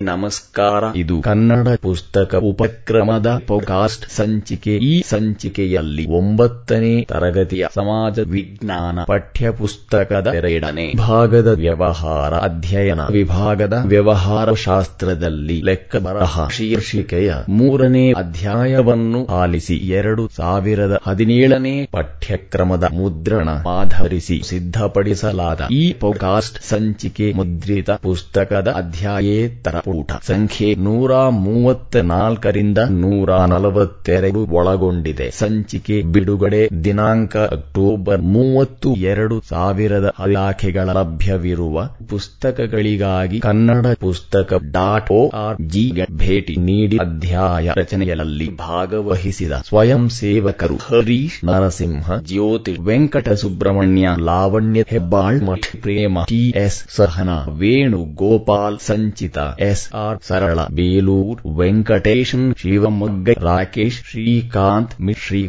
ನಮಸ್ಕಾರ. ಇದು ಕನ್ನಡ ಪುಸ್ತಕ ಉಪಕ್ರಮದ ಪೋಕಾಸ್ಟ್ ಸಂಚಿಕೆ. ಈ ಸಂಚಿಕೆಯಲ್ಲಿ ಒಂಬತ್ತನೇ ತರಗತಿಯ ಸಮಾಜ ವಿಜ್ಞಾನ ಪಠ್ಯಪುಸ್ತಕದ ಎರಡನೇ ಭಾಗದ ವ್ಯವಹಾರ ಅಧ್ಯಯನ ವಿಭಾಗದ ವ್ಯವಹಾರ ಶಾಸ್ತ್ರದಲ್ಲಿ ಲೆಕ್ಕ ಬರಹ ಶೀರ್ಷಿಕೆಯ ಮೂರನೇ ಅಧ್ಯಾಯವನ್ನು ಆಲಿಸಿ ಎರಡು ಸಾವಿರದ ಹದಿನೇಳನೇ ಪಠ್ಯಕ್ರಮದ ಮುದ್ರಣ ಆಧರಿಸಿ ಸಿದ್ಧಪಡಿಸಲಾದ ಈ ಪೋಕಾಸ್ಟ್ ಸಂಚಿಕೆ ಮುದ್ರಿತ ಪುಸ್ತಕದ ಅಧ್ಯಾಯೇತರ ಪೂಟ ಸಂಖ್ಯೆ ನೂರ ಮೂವತ್ತ ನಾಲ್ಕರಿಂದ ನೂರ ನಲವತ್ತೆರಡು ಒಳಗೊಂಡಿದೆ. ಸಂಚಿಕೆ ಬಿಡುಗಡೆ ದಿನಾಂಕ ಅಕ್ಟೋಬರ್ ಮೂವತ್ತು ಎರಡು ಸಾವಿರದ ಇಲಾಖೆಗಳ ಲಭ್ಯವಿರುವ ಪುಸ್ತಕಗಳಿಗಾಗಿ ಕನ್ನಡ ಪುಸ್ತಕ ಡಾಟ್ ಓ ಆರ್ ಜಿ ಭೇಟಿ ನೀಡಿ ಅಧ್ಯಾಯ ರಚನೆಯಲ್ಲಿ ಭಾಗವಹಿಸಿದ ಸ್ವಯಂ ಸೇವಕರು ಹರೀಶ್ ನರಸಿಂಹ, ಜ್ಯೋತಿ ವೆಂಕಟ ಸುಬ್ರಹ್ಮಣ್ಯ ಲಾವಣ್ಯ ಹೆಬ್ಬಾಳ್, ಮಠ್ ಪ್ರೇಮ ಟಿಎಸ್ ಸಹನಾ ವೇಣು ಗೋಪಾಲ್ ಸಂಚಿತ ಎಸ್ಆರ್ ಸರಳ, ಬೇಲೂರ್, ವೆಂಕಟೇಶನ್, ಶಿವಮೊಗ್ಗ, ರಾಕೇಶ್, ಶ್ರೀಕಾಂತ್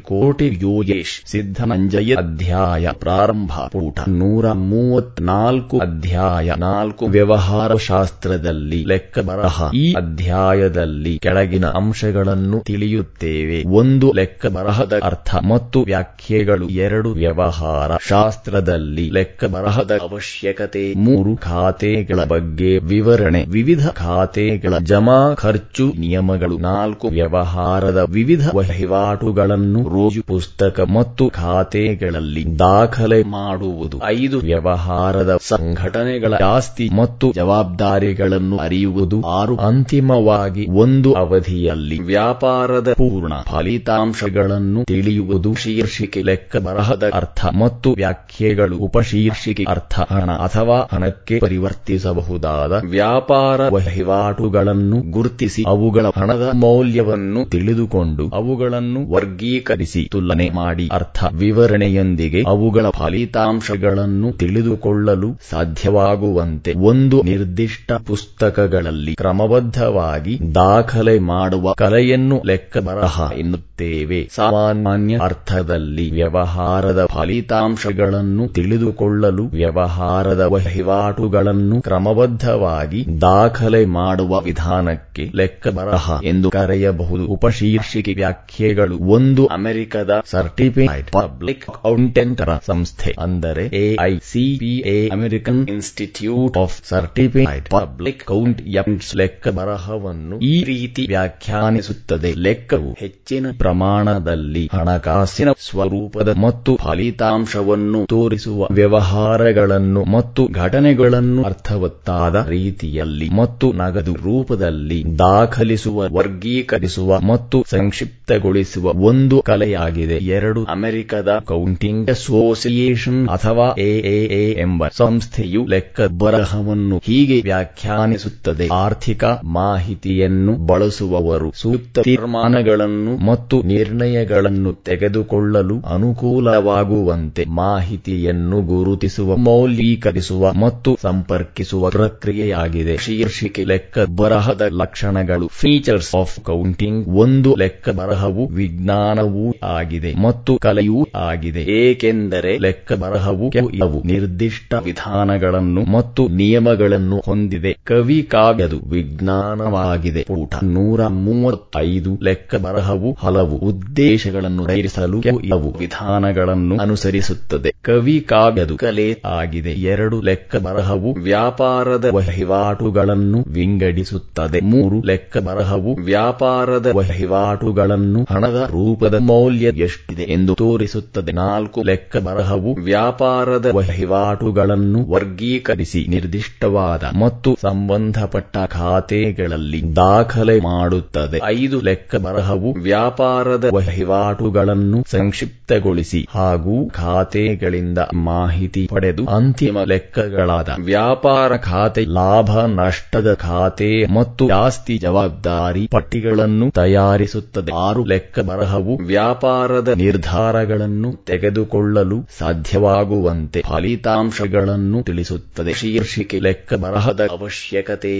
ಕೋಟಿ ಯೋಗೇಶ್ ಸಿದ್ದನಂಜಯ ಅಧ್ಯಾಯ ಪ್ರಾರಂಭ, ಪೂಟ ನೂರ ಮೂವತ್ನಾಲ್ಕು, ಅಧ್ಯಾಯ ನಾಲ್ಕು ವ್ಯವಹಾರ ಶಾಸ್ತ್ರದಲ್ಲಿ ಲೆಕ್ಕ ಬರಹ. ಈ ಅಧ್ಯಾಯದಲ್ಲಿ ಕೆಳಗಿನ ಅಂಶಗಳನ್ನು ತಿಳಿಯುತ್ತೇವೆ. ಒಂದು ಲೆಕ್ಕ ಬರಹದ ಅರ್ಥ ಮತ್ತು ವ್ಯಾಖ್ಯೆಗಳು. ಎರಡು ವ್ಯವಹಾರ ಶಾಸ್ತ್ರದಲ್ಲಿ ಲೆಕ್ಕ ಬರಹದ ಅವಶ್ಯಕತೆ. ಮೂರು ಖಾತೆಗಳ ಬಗ್ಗೆ ವಿವರಣೆ. ವಿವಿಧ ಖಾತೆಗಳ ಜಮಾ ಖರ್ಚು ನಿಯಮಗಳು ನಾಲ್ಕು ವ್ಯವಹಾರದ ವಿವಿಧ ವಹಿವಾಟುಗಳನ್ನು ರೋಜು ಪುಸ್ತಕ ಮತ್ತು ಖಾತೆಗಳಲ್ಲಿ ದಾಖಲೆ ಮಾಡುವುದು, ಐದು ವ್ಯವಹಾರದ ಸಂಘಟನೆಗಳ ಜಾಸ್ತಿ ಮತ್ತು ಜವಾಬ್ದಾರಿಗಳನ್ನು ಅರಿಯುವುದು, ಆರು ಅಂತಿಮವಾಗಿ ಒಂದು ಅವಧಿಯಲ್ಲಿ ವ್ಯಾಪಾರದ ಪೂರ್ಣ ಫಲಿತಾಂಶಗಳನ್ನು ತಿಳಿಯುವುದು, ಶೀರ್ಷಿಕೆ ಲೆಕ್ಕ ಬರಹದ ಅರ್ಥ ಮತ್ತು ವ್ಯಾಖ್ಯೆಗಳು ಉಪಶೀರ್ಷಿಕೆ ಅರ್ಥ, ಹಣ ಅಥವಾ ಹಣಕ್ಕೆ ಪರಿವರ್ತಿಸಬಹುದಾದ ವ್ಯಾಪಾರ ವಹಿವಾಟುಗಳನ್ನು ಗುರುತಿಸಿ ಅವುಗಳ ಹಣದ ಮೌಲ್ಯವನ್ನು ತಿಳಿದುಕೊಂಡು ಅವುಗಳನ್ನು ವರ್ಗೀಕರಿಸಿ ತುಲನೆ ಮಾಡಿ ಅರ್ಥ ವಿವರಣೆಯೊಂದಿಗೆ ಅವುಗಳ ಫಲಿತಾಂಶಗಳನ್ನು ತಿಳಿದುಕೊಳ್ಳಲು ಸಾಧ್ಯವಾಗುವಂತೆ ಒಂದು ನಿರ್ದಿಷ್ಟ ಪುಸ್ತಕಗಳಲ್ಲಿ ಕ್ರಮಬದ್ಧವಾಗಿ ದಾಖಲೆ ಮಾಡುವ ಕಲೆಯನ್ನು ಲೆಕ್ಕ ಬರಹ ಎನ್ನುತ್ತೇವೆ. ಸಾಮಾನ್ಯ ಅರ್ಥದಲ್ಲಿ ವ್ಯವಹಾರದ ಫಲಿತಾಂಶಗಳನ್ನು ತಿಳಿದುಕೊಳ್ಳಲು ವ್ಯವಹಾರದ ವಹಿವಾಟುಗಳನ್ನು ಕ್ರಮಬದ್ಧವಾಗಿ ದಾಖಲೆ ಮಾಡುವ ವಿಧಾನಕ್ಕೆ ಲೆಕ್ಕ ಬರಹ ಎಂದು ಕರೆಯಬಹುದು. ಉಪಶೀರ್ಷಿಕೆ ವ್ಯಾಖ್ಯೆಗಳು ಒಂದು ಅಮೆರಿಕದ ಸರ್ಟಿಫೈಡ್ ಪಬ್ಲಿಕ್ ಅಕೌಂಟೆಂಟರ ಸಂಸ್ಥೆ, ಅಂದರೆ AICPA American institute of certified public accountants. ಲೆಕ್ಕ ಬರಹವನ್ನು ಈ ರೀತಿ ವ್ಯಾಖ್ಯಾನಿಸುತ್ತದೆ. ಲೆಕ್ಕವು ಹೆಚ್ಚಿನ ಪ್ರಮಾಣದಲ್ಲಿ ಹಣಕಾಸಿನ ಸ್ವರೂಪದ ಮತ್ತು ಫಲಿತಾಂಶವನ್ನು ತೋರಿಸುವ ವ್ಯವಹಾರಗಳನ್ನು ಮತ್ತು ಘಟನೆಗಳನ್ನು ಅರ್ಥವತ್ತಾದ ರೀತಿಯಲ್ಲಿ ಮತ್ತು ನಗದು ರೂಪದಲ್ಲಿ ದಾಖಲಿಸುವ, ವರ್ಗೀಕರಿಸುವ ಮತ್ತು ಸಂಕ್ಷಿಪ್ತಗೊಳಿಸುವ ಒಂದು ಕಲೆಯಾಗಿದೆ. ಎರಡು ಅಮೆರಿಕದ ಕೌಂಟಿಂಗ್ ಅಸೋಸಿಯೇಷನ್ ಅಥವಾ ಎಎಎ ಎಂಬ ಸಂಸ್ಥೆಯು ಲೆಕ್ಕ ಬರಹವನ್ನು ಹೀಗೆ ವ್ಯಾಖ್ಯಾನಿಸುತ್ತದೆ. ಆರ್ಥಿಕ ಮಾಹಿತಿಯನ್ನು ಬಳಸುವವರು ಸೂಕ್ತ ತೀರ್ಮಾನಗಳನ್ನು ಮತ್ತು ನಿರ್ಣಯಗಳನ್ನು ತೆಗೆದುಕೊಳ್ಳಲು ಅನುಕೂಲವಾಗುವಂತೆ ಮಾಹಿತಿಯನ್ನು ಗುರುತಿಸುವ, ಮೌಲ್ಯೀಕರಿಸುವ ಮತ್ತು ಸಂಪರ್ಕಿಸುವ ಪ್ರಕ್ರಿಯೆಯಾಗಿದೆ. ಲೆಕ್ಕ ಬರಹದ ಲಕ್ಷಣಗಳು. ಫೀಚರ್ಸ್ ಆಫ್ ಕೌಂಟಿಂಗ್ ಒಂದು ಲೆಕ್ಕ ಬರಹವು ವಿಜ್ಞಾನವೂ ಆಗಿದೆ ಮತ್ತು ಕಲೆಯೂ ಆಗಿದೆ. ಏಕೆಂದರೆ ಲೆಕ್ಕ ಬರಹವು ಕೆಲವು ನಿರ್ದಿಷ್ಟ ವಿಧಾನಗಳನ್ನು ಮತ್ತು ನಿಯಮಗಳನ್ನು ಹೊಂದಿದೆ. ಕವಿ ಕಾವ್ಯದು ವಿಜ್ಞಾನವಾಗಿದೆ. ಪೂಟ ನೂರ ಮೂವತ್ತೈದು ಲೆಕ್ಕ ಬರಹವು ಹಲವು ಉದ್ದೇಶಗಳನ್ನು ಧೈರಿಸಲು ಕೆಲವು ವಿಧಾನಗಳನ್ನು ಅನುಸರಿಸುತ್ತದೆ. ಕವಿ ಕಾವ್ಯದು ಕಲೆ ಆಗಿದೆ. ಎರಡು ಲೆಕ್ಕ ಬರಹವು ವ್ಯಾಪಾರದ ವಹಿವಾಟುಗಳನ್ನು ವಿಂಗಡಿಸುತ್ತದೆ. ಮೂರು ಲೆಕ್ಕ ಬರಹವು ವ್ಯಾಪಾರದ ವಹಿವಾಟುಗಳನ್ನು ಹಣದ ರೂಪದ ಮೌಲ್ಯ ಎಷ್ಟಿದೆ ಎಂದು ತೋರಿಸುತ್ತದೆ. ನಾಲ್ಕು ಲೆಕ್ಕ ಬರಹವು ವ್ಯಾಪಾರದ ವಹಿವಾಟುಗಳನ್ನು ವರ್ಗೀಕರಿಸಿ ನಿರ್ದಿಷ್ಟವಾದ ಮತ್ತು ಸಂಬಂಧಪಟ್ಟ ಖಾತೆಗಳಲ್ಲಿ ದಾಖಲೆ ಮಾಡುತ್ತದೆ. ಐದು ಲೆಕ್ಕ ಬರಹವು ವ್ಯಾಪಾರದ ವಹಿವಾಟುಗಳನ್ನು ಸಂಕ್ಷಿಪ್ತಗೊಳಿಸಿ ಹಾಗೂ ಖಾತೆಗಳಿಂದ ಮಾಹಿತಿ ಪಡೆದು ಅಂತಿಮ ಲೆಕ್ಕಗಳಾದ ವ್ಯಾಪಾರ ಖಾತೆ, ಲಾಭ, ನಷ್ಟದ ಮತ್ತು ಜಾಸ್ತಿ ಜವಾಬ್ದಾರಿ ಪಟ್ಟಿಗಳನ್ನು ತಯಾರಿಸುತ್ತದೆ. ಆರು ಲೆಕ್ಕ ಬರಹವು ವ್ಯಾಪಾರದ ನಿರ್ಧಾರಗಳನ್ನು ತೆಗೆದುಕೊಳ್ಳಲು ಸಾಧ್ಯವಾಗುವಂತೆ ಫಲಿತಾಂಶಗಳನ್ನು ತಿಳಿಸುತ್ತದೆ. ಶೀರ್ಷಿಕೆ ಲೆಕ್ಕ ಬರಹದ ಅವಶ್ಯಕತೆ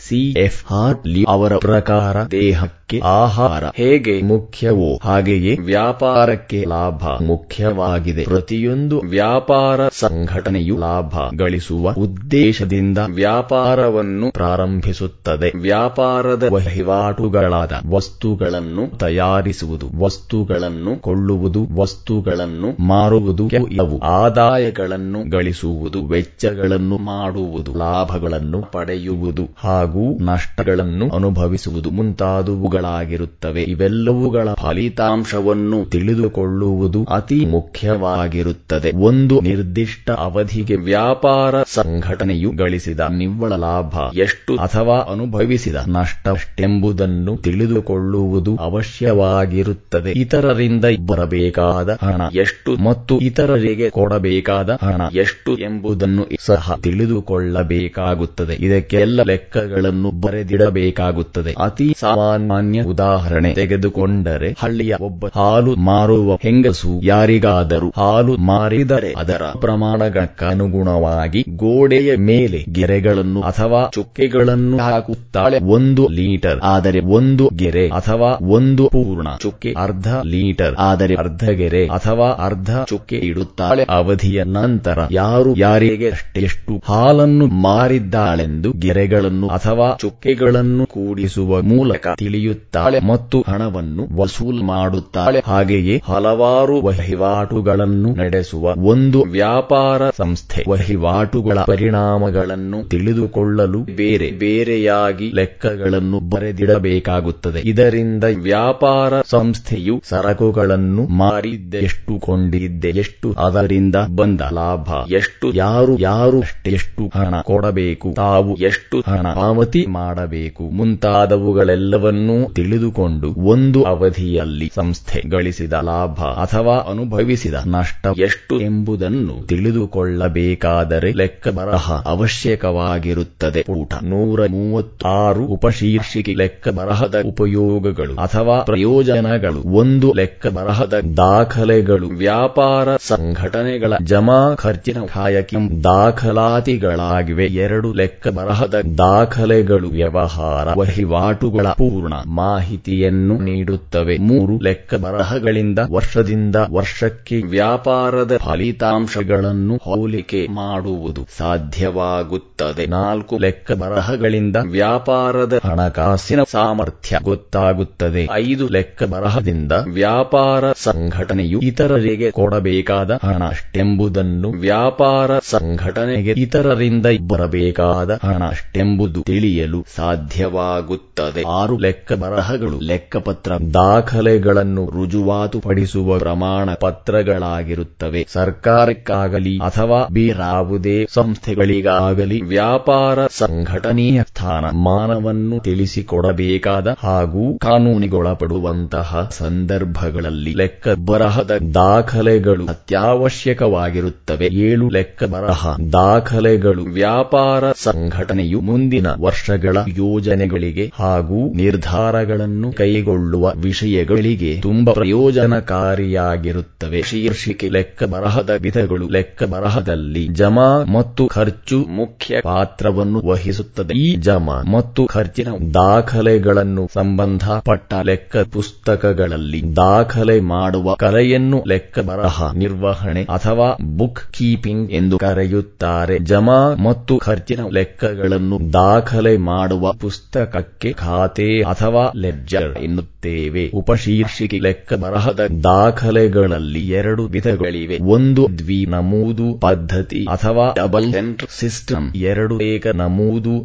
ಸಿಎಫ್ ಹಾರ್ಟ್ಲಿ ಅವರ ಪ್ರಕಾರ ದೇಹಕ್ಕೆ ಆಹಾರ ಹೇಗೆ ಮುಖ್ಯವೋ ಹಾಗೆಯೇ ವ್ಯಾಪಾರಕ್ಕೆ ಲಾಭ ಮುಖ್ಯವಾಗಿದೆ. ಪ್ರತಿಯೊಂದು ವ್ಯಾಪಾರ ಸಂಘಟನೆಯು ಲಾಭ ಗಳಿಸುವ ಉದ್ದೇಶದಿಂದ ವ್ಯಾಪಾರವನ್ನು ಪ್ರಾರಂಭಿಸುತ್ತದೆ ಪ್ರಾರಂಭಿಸುತ್ತದೆ ವ್ಯಾಪಾರದ ವಹಿವಾಟುಗಳಾದ ವಸ್ತುಗಳನ್ನು ತಯಾರಿಸುವುದು, ವಸ್ತುಗಳನ್ನು ಕೊಳ್ಳುವುದು, ವಸ್ತುಗಳನ್ನು ಮಾರುವುದು ಇವು ಆದಾಯಗಳನ್ನು ಗಳಿಸುವುದು, ವೆಚ್ಚಗಳನ್ನು ಮಾಡುವುದು, ಲಾಭಗಳನ್ನು ಪಡೆಯುವುದು ಹಾಗೂ ನಷ್ಟಗಳನ್ನು ಅನುಭವಿಸುವುದು ಮುಂತಾದವುಗಳಾಗಿರುತ್ತವೆ. ಇವೆಲ್ಲವುಗಳ ಫಲಿತಾಂಶವನ್ನು ತಿಳಿದುಕೊಳ್ಳುವುದು ಅತಿ ಮುಖ್ಯವಾಗಿರುತ್ತದೆ. ಒಂದು ನಿರ್ದಿಷ್ಟ ಅವಧಿಗೆ ವ್ಯಾಪಾರ ಸಂಘಟನೆಯು ಗಳಿಸಿದ ನಿವ್ವಳ ಲಾಭ ಎಷ್ಟು ಅಥವಾ ಅನುಭವಿಸಿದ ನಷ್ಟೆಂಬುದನ್ನು ತಿಳಿದುಕೊಳ್ಳುವುದು ಅವಶ್ಯವಾಗಿರುತ್ತದೆ. ಇತರರಿಂದ ಬರಬೇಕಾದ ಹಣ ಎಷ್ಟು ಮತ್ತು ಇತರರಿಗೆ ಕೊಡಬೇಕಾದ ಹಣ ಎಷ್ಟು ಎಂಬುದನ್ನು ಸಹ ತಿಳಿದುಕೊಳ್ಳಬೇಕಾಗುತ್ತದೆ. ಇದಕ್ಕೆಲ್ಲ ಲೆಕ್ಕಗಳನ್ನು ಬರೆದಿಡಬೇಕಾಗುತ್ತದೆ. ಅತಿ ಸಾಮಾನ್ಯ ಉದಾಹರಣೆ ತೆಗೆದುಕೊಂಡರೆ, ಹಳ್ಳಿಯ ಒಬ್ಬ ಹಾಲು ಮಾರುವ ಹೆಂಗಸು ಯಾರಿಗಾದರೂ ಹಾಲು ಮಾರಿದರೆ ಅದರ ಪ್ರಮಾಣಕ್ಕನುಗುಣವಾಗಿ ಗೋಡೆಯ ಮೇಲೆ ಗೆರೆಗಳನ್ನು ಅಥವಾ ಚುಕ್ಕೆಗಳನ್ನು ಹಾಕುತ್ತಾಳೆ. ಒಂದು ಲೀಟರ್, ಆದರೆ ಒಂದು ಗೆರೆ ಅಥವಾ ಒಂದು ಪೂರ್ಣ ಚುಕ್ಕೆ ಅರ್ಧ ಲೀಟರ್, ಆದರೆ ಅರ್ಧ ಗೆರೆ ಅಥವಾ ಅರ್ಧ ಚುಕ್ಕೆ ಇಡುತ್ತಾಳೆ. ಅವಧಿಯ ನಂತರ ಯಾರು ಯಾರಿಗೆ ಅಷ್ಟೆಷ್ಟು ಹಾಲನ್ನು ಮಾರಿದ್ದಾಳೆಂದು ಗೆರೆಗಳನ್ನು ಅಥವಾ ಚುಕ್ಕೆಗಳನ್ನು ಕೂಡಿಸುವ ಮೂಲಕ ತಿಳಿಯುತ್ತಾಳೆ ಮತ್ತು ಹಣವನ್ನು ವಸೂಲ್ ಮಾಡುತ್ತಾಳೆ. ಹಾಗೆಯೇ ಹಲವಾರು ವಹಿವಾಟುಗಳನ್ನು ನಡೆಸುವ ಒಂದು ವ್ಯಾಪಾರ ಸಂಸ್ಥೆ ವಹಿವಾಟುಗಳ ಪರಿಣಾಮಗಳನ್ನು ತಿಳಿದುಕೊಳ್ಳಲು ಬೇರೆ ಬೇರೆಯಾಗಿ ಲೆಕ್ಕಗಳನ್ನು ಬರೆದಿಡಬೇಕಾಗುತ್ತದೆ. ಇದರಿಂದ ವ್ಯಾಪಾರ ಸಂಸ್ಥೆಯು ಸರಕುಗಳನ್ನು ಮಾರಿದ್ದೆ ಎಷ್ಟು ಕೊಂಡಿದ್ದೆ ಎಷ್ಟು ಅದರಿಂದ ಬಂದ ಲಾಭ, ಎಷ್ಟು ಯಾರು ಯಾರು ಎಷ್ಟು ಹಣ ಕೊಡಬೇಕು, ತಾವು ಎಷ್ಟು ಹಣ ಪಾವತಿ ಮಾಡಬೇಕು ಮುಂತಾದವುಗಳೆಲ್ಲವನ್ನೂ ತಿಳಿದುಕೊಂಡು ಒಂದು ಅವಧಿಯಲ್ಲಿ ಸಂಸ್ಥೆ ಗಳಿಸಿದ ಲಾಭ ಅಥವಾ ಅನುಭವಿಸಿದ ನಷ್ಟ ಎಷ್ಟು ಎಂಬುದನ್ನು ತಿಳಿದುಕೊಳ್ಳಬೇಕಾದರೆ ಲೆಕ್ಕ ಬರಹ ಅವಶ್ಯಕವಾಗಿರುತ್ತದೆ ನೂರ ಮೂವತ್ತಾರು ಉಪಶೀರ್ಷಿಕೆ ಲೆಕ್ಕ ಬರಹದ ಉಪಯೋಗಗಳು ಅಥವಾ ಪ್ರಯೋಜನಗಳು. ಒಂದು ಲೆಕ್ಕ ಬರಹದ ದಾಖಲೆಗಳು. ವ್ಯಾಪಾರ ಸಂಘಟನೆಗಳ ಜಮಾ ಖರ್ಚಿನ ಕಾಯಕಿ ದಾಖಲಾತಿಗಳಾಗಿವೆ. ಎರಡು ಲೆಕ್ಕ ಬರಹದ ದಾಖಲೆಗಳು. ವ್ಯವಹಾರ ವಹಿವಾಟುಗಳ ಪೂರ್ಣ ಮಾಹಿತಿಯನ್ನು ನೀಡುತ್ತವೆ. ಮೂರು ಲೆಕ್ಕ ಬರಹಗಳಿಂದ ವರ್ಷದಿಂದ ವರ್ಷಕ್ಕೆ ವ್ಯಾಪಾರದ ಫಲಿತಾಂಶಗಳನ್ನು ಹೋಲಿಕೆ ಮಾಡುವುದು ಸಾಧ್ಯವಾಗುತ್ತದೆ. ನಾಲ್ಕು ಲೆಕ್ಕ ಬರಹಗಳಿಂದ ವ್ಯಾಪಾರದ ಹಣಕಾಸಿನ ಸಾಮರ್ಥ್ಯ ಗೊತ್ತಾಗುತ್ತದೆ. ಐದು ಲೆಕ್ಕ ಬರಹದಿಂದ ವ್ಯಾಪಾರ ಸಂಘಟನೆಯು ಇತರರಿಗೆ ಕೊಡಬೇಕಾದ ಹಣ ಅಷ್ಟೆಂಬುದನ್ನು ವ್ಯಾಪಾರ ಸಂಘಟನೆಗೆ ಇತರರಿಂದ ಬರಬೇಕಾದ ಹಣ ಅಷ್ಟೆಂಬುದು ತಿಳಿಯಲು ಸಾಧ್ಯವಾಗುತ್ತದೆ. ಆರು ಲೆಕ್ಕ ಬರಹಗಳು ಲೆಕ್ಕಪತ್ರ ದಾಖಲೆಗಳನ್ನು ರುಜುವಾತುಪಡಿಸುವ ಪ್ರಮಾಣ ಪತ್ರಗಳಾಗಿರುತ್ತವೆ. ಸರ್ಕಾರಕ್ಕಾಗಲಿ ಅಥವಾ ಬೇರಾವುದೇ ಸಂಸ್ಥೆಗಳಿಗಾಗಲಿ ವ್ಯಾಪಾರ ಸಂಘಟನೆಯ ಸ್ಥಾನ ಮಾನವನ್ನು ತಿಳಿಸಿಕೊಡಬೇಕಾದ ಹಾಗೂ ಕಾನೂನಿಗೊಳಪಡುವಂತಹ ಸಂದರ್ಭಗಳಲ್ಲಿ ಲೆಕ್ಕ ಬರಹದ ದಾಖಲೆಗಳು ಅತ್ಯವಶ್ಯಕವಾಗಿರುತ್ತವೆ. ಏಳು ಲೆಕ್ಕ ಬರಹ ದಾಖಲೆಗಳು ವ್ಯಾಪಾರ ಸಂಘಟನೆಯು ಮುಂದಿನ ವರ್ಷಗಳ ಯೋಜನೆಗಳಿಗೆ ಹಾಗೂ ನಿರ್ಧಾರಗಳನ್ನು ಕೈಗೊಳ್ಳುವ ವಿಷಯಗಳಿಗೆ ತುಂಬಾ ಪ್ರಯೋಜನಕಾರಿಯಾಗಿರುತ್ತವೆ. ಶೀರ್ಷಿಕೆ ಲೆಕ್ಕ ಬರಹದ ವಿಧಗಳು ಲೆಕ್ಕ ಬರಹದಲ್ಲಿ ಜಮಾ ಮತ್ತು ಖರ್ಚು ಮುಖ್ಯ ಪಾತ್ರವನ್ನು ವಹಿಸುತ್ತದೆ. ಈ ಜಮಾ ಮತ್ತು ಖರ್ಚಿನ ದಾಖಲೆಗಳನ್ನು ಸಂಬಂಧಪಟ್ಟ ಲೆಕ್ಕ ಪುಸ್ತಕಗಳಲ್ಲಿ ದಾಖಲೆ ಮಾಡುವ ಕಲೆಯನ್ನು ಲೆಕ್ಕ ಬರಹ, ನಿರ್ವಹಣೆ ಅಥವಾ ಬುಕ್ ಕೀಪಿಂಗ್ ಎಂದು ಕರೆಯುತ್ತಾರೆ. ಜಮಾ ಮತ್ತು ಖರ್ಚಿನ ಲೆಕ್ಕಗಳನ್ನು ದಾಖಲೆ ಮಾಡುವ ಪುಸ್ತಕಕ್ಕೆ ಖಾತೆ ಅಥವಾ ಲೆಡ್ಜರ್ ಎನ್ನುತ್ತೇವೆ. ಉಪಶೀರ್ಷಿಕೆ ಲೆಕ್ಕ ಬರಹದ ದಾಖಲೆಗಳಲ್ಲಿ ಎರಡು ವಿಧಗಳಿವೆ. ಒಂದು ದ್ವಿ ನಮೂದು ಪದ್ಧತಿ ಅಥವಾ ಡಬಲ್ ಎಂಟ್ರ್ ಸಿಸ್ಟಮ್, ಎರಡು ಏಕ ನಮೂದು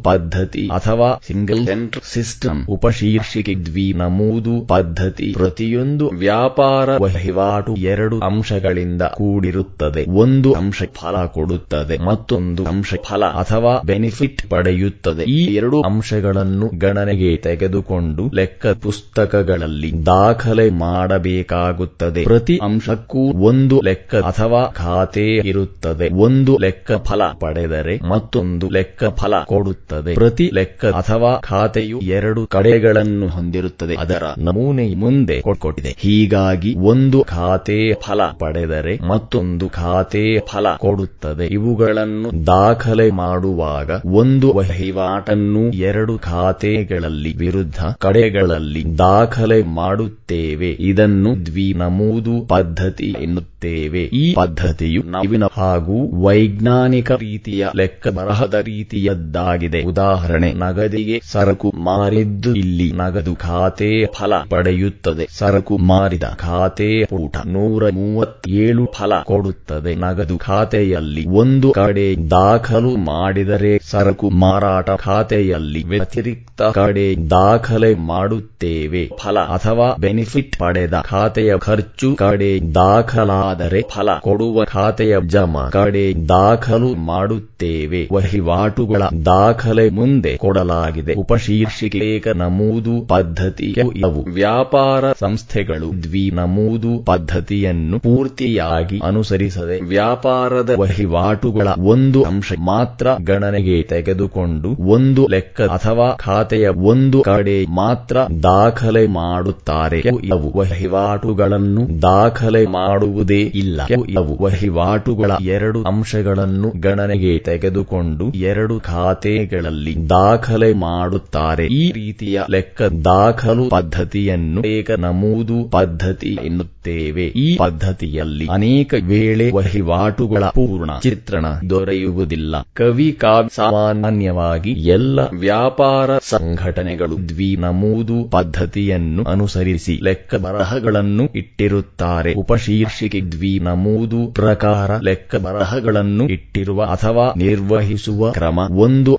ಅಥವಾ ಸಿಂಗಲ್ ಎಂಟ್ರ್ ಸಿಸ್ಟಮ್ ಉಪಶೀರ್ಷಿಕೆ ದ್ವಿ ನಮೂದು ಪದ್ಧತಿ. ಪ್ರತಿಯೊಂದು ವ್ಯಾಪಾರ ವಹಿವಾಟು ಎರಡು ಅಂಶಗಳಿಂದ ಕೂಡಿರುತ್ತದೆ. ಒಂದು ಅಂಶ ಫಲ ಕೊಡುತ್ತದೆ ಮತ್ತೊಂದು ಅಂಶ ಫಲ ಅಥವಾ ಬೆನಿಫಿಟ್ ಪಡೆಯುತ್ತದೆ. ಈ ಎರಡು ಅಂಶಗಳನ್ನು ಗಣನೆಗೆ ತೆಗೆದುಕೊಂಡು ಲೆಕ್ಕ ಪುಸ್ತಕಗಳಲ್ಲಿ ದಾಖಲೆ ಮಾಡಬೇಕಾಗುತ್ತದೆ. ಪ್ರತಿ ಅಂಶಕ್ಕೂ ಒಂದು ಲೆಕ್ಕ ಅಥವಾ ಖಾತೆ ಇರುತ್ತದೆ. ಒಂದು ಲೆಕ್ಕ ಫಲ ಪಡೆದರೆ ಮತ್ತೊಂದು ಲೆಕ್ಕ ಫಲ ಕೊಡುತ್ತದೆ. ಪ್ರತಿ ಲೆಕ್ಕ ಅಥವಾ ಖಾತೆಯು ಎರಡು ಕಡೆಗಳನ್ನು ಹೊಂದಿರುತ್ತದೆ. ಅದರ ನಮೂನೆ ಮುಂದೆ ಕೊಟ್ಕೊಟ್ಟಿದೆ. ಹೀಗಾಗಿ ಒಂದು ಖಾತೆ ಫಲ ಪಡೆದರೆ ಮತ್ತೊಂದು ಖಾತೆ ಫಲ ಕೊಡುತ್ತದೆ. ಇವುಗಳನ್ನು ದಾಖಲೆ ಮಾಡುವಾಗ ಒಂದು ವಹಿವಾಟನ್ನು ಎರಡು ಖಾತೆಗಳಲ್ಲಿ ವಿರುದ್ಧ ಕಡೆಗಳಲ್ಲಿ ದಾಖಲೆ ಮಾಡುತ್ತೇವೆ. ಇದನ್ನು ದ್ವಿ ನಮೂದು ಪದ್ಧತಿ ಎನ್ನುತ್ತೇವೆ. ಈ ಪದ್ಧತಿಯು ನವೀನ ಹಾಗೂ ವೈಜ್ಞಾನಿಕ ರೀತಿಯ ಲೆಕ್ಕ ಬರಹದ ರೀತಿಯದ್ದಾಗಿದೆ ಉದಾಹರಣೆ, ನಗದಿಗೆ ಸರಕು ಮಾರಿದ್ದು ಇಲ್ಲಿ ನಗದು ಖಾತೆ ಫಲ ಪಡೆಯುತ್ತದೆ. ಸರಕು ಮಾರಿದ ಖಾತೆ ಊಟ ನೂರ ಮೂವತ್ತೇಳು ಫಲ ಕೊಡುತ್ತದೆ. ನಗದು ಖಾತೆಯಲ್ಲಿ ಒಂದು ಕಡೆ ದಾಖಲು ಮಾಡಿದರೆ ಸರಕು ಮಾರಾಟ ಖಾತೆಯಲ್ಲಿ ವ್ಯತಿರಿಕ್ತ ಕಡೆ ದಾಖಲೆ ಮಾಡುತ್ತೇವೆ. ಫಲ ಅಥವಾ ಬೆನಿಫಿಟ್ ಪಡೆದ ಖಾತೆಯ ಖರ್ಚು ಕಡೆ ದಾಖಲಾದರೆ ಫಲ ಕೊಡುವ ಖಾತೆಯ ಜಮಾ ಕಡೆ ದಾಖಲು ಮಾಡುತ್ತೇವೆ. ವಹಿವಾಟುಗಳ ದಾಖಲೆ ಮುಂದೆ ಕೊಡಲಾಗಿದೆ. ಉಪಶೀರ್ಷಿಕೆ ನಮೂದು ಪದ್ಧತಿ ಇವು. ವ್ಯಾಪಾರ ಸಂಸ್ಥೆಗಳು ದ್ವಿ ನಮೂದು ಪದ್ಧತಿಯನ್ನು ಪೂರ್ತಿಯಾಗಿ ಅನುಸರಿಸದೆ ವ್ಯಾಪಾರದ ವಹಿವಾಟುಗಳ ಒಂದು ಅಂಶ ಮಾತ್ರ ಗಣನೆಗೆ ತೆಗೆದುಕೊಂಡು ಒಂದು ಲೆಕ್ಕ ಅಥವಾ ಖಾತೆಯ ಒಂದು ಕಡೆ ಮಾತ್ರ ದಾಖಲೆ ಮಾಡುತ್ತಾರೆ. ಇವು ವಹಿವಾಟುಗಳನ್ನು ದಾಖಲೆ ಮಾಡುವುದೇ ಇಲ್ಲ. ಇವು ವಹಿವಾಟುಗಳ ಎರಡು ಅಂಶಗಳನ್ನು ಗಣನೆಗೆ ತೆಗೆದುಕೊಂಡು ಎರಡು ಖಾತೆಗಳಲ್ಲಿ ದಾಖಲೆ ಮಾಡುತ್ತಾರೆ. ಈ ರೀತಿಯ ಲೆಕ್ಕ ದಾಖಲು ಪದ್ಧತಿಯನ್ನು ಏಕ ನಮೂದು ಪದ್ಧತಿ ಎನ್ನುತ್ತೇವೆ. ಈ ಪದ್ಧತಿಯಲ್ಲಿ ಅನೇಕ ವೇಳೆ ವಹಿವಾಟುಗಳ ಪೂರ್ಣ ಚಿತ್ರಣ ದೊರೆಯುವುದಿಲ್ಲ. ಕವಿ ಕಾವ್ಯ ಸಾಮಾನ್ಯವಾಗಿ ಎಲ್ಲ ವ್ಯಾಪಾರ ಸಂಘಟನೆಗಳು ದ್ವಿ ನಮೂದು ಪದ್ಧತಿಯನ್ನು ಅನುಸರಿಸಿ ಲೆಕ್ಕ ಬರಹಗಳನ್ನು ಇಟ್ಟಿರುತ್ತಾರೆ. ಉಪಶೀರ್ಷಿಕೆ ದ್ವಿ ನಮೂದು ಪ್ರಕಾರ ಲೆಕ್ಕ ಬರಹಗಳನ್ನು ಇಟ್ಟಿರುವ ಅಥವಾ ನಿರ್ವಹಿಸುವ ಕ್ರಮ ಒಂದು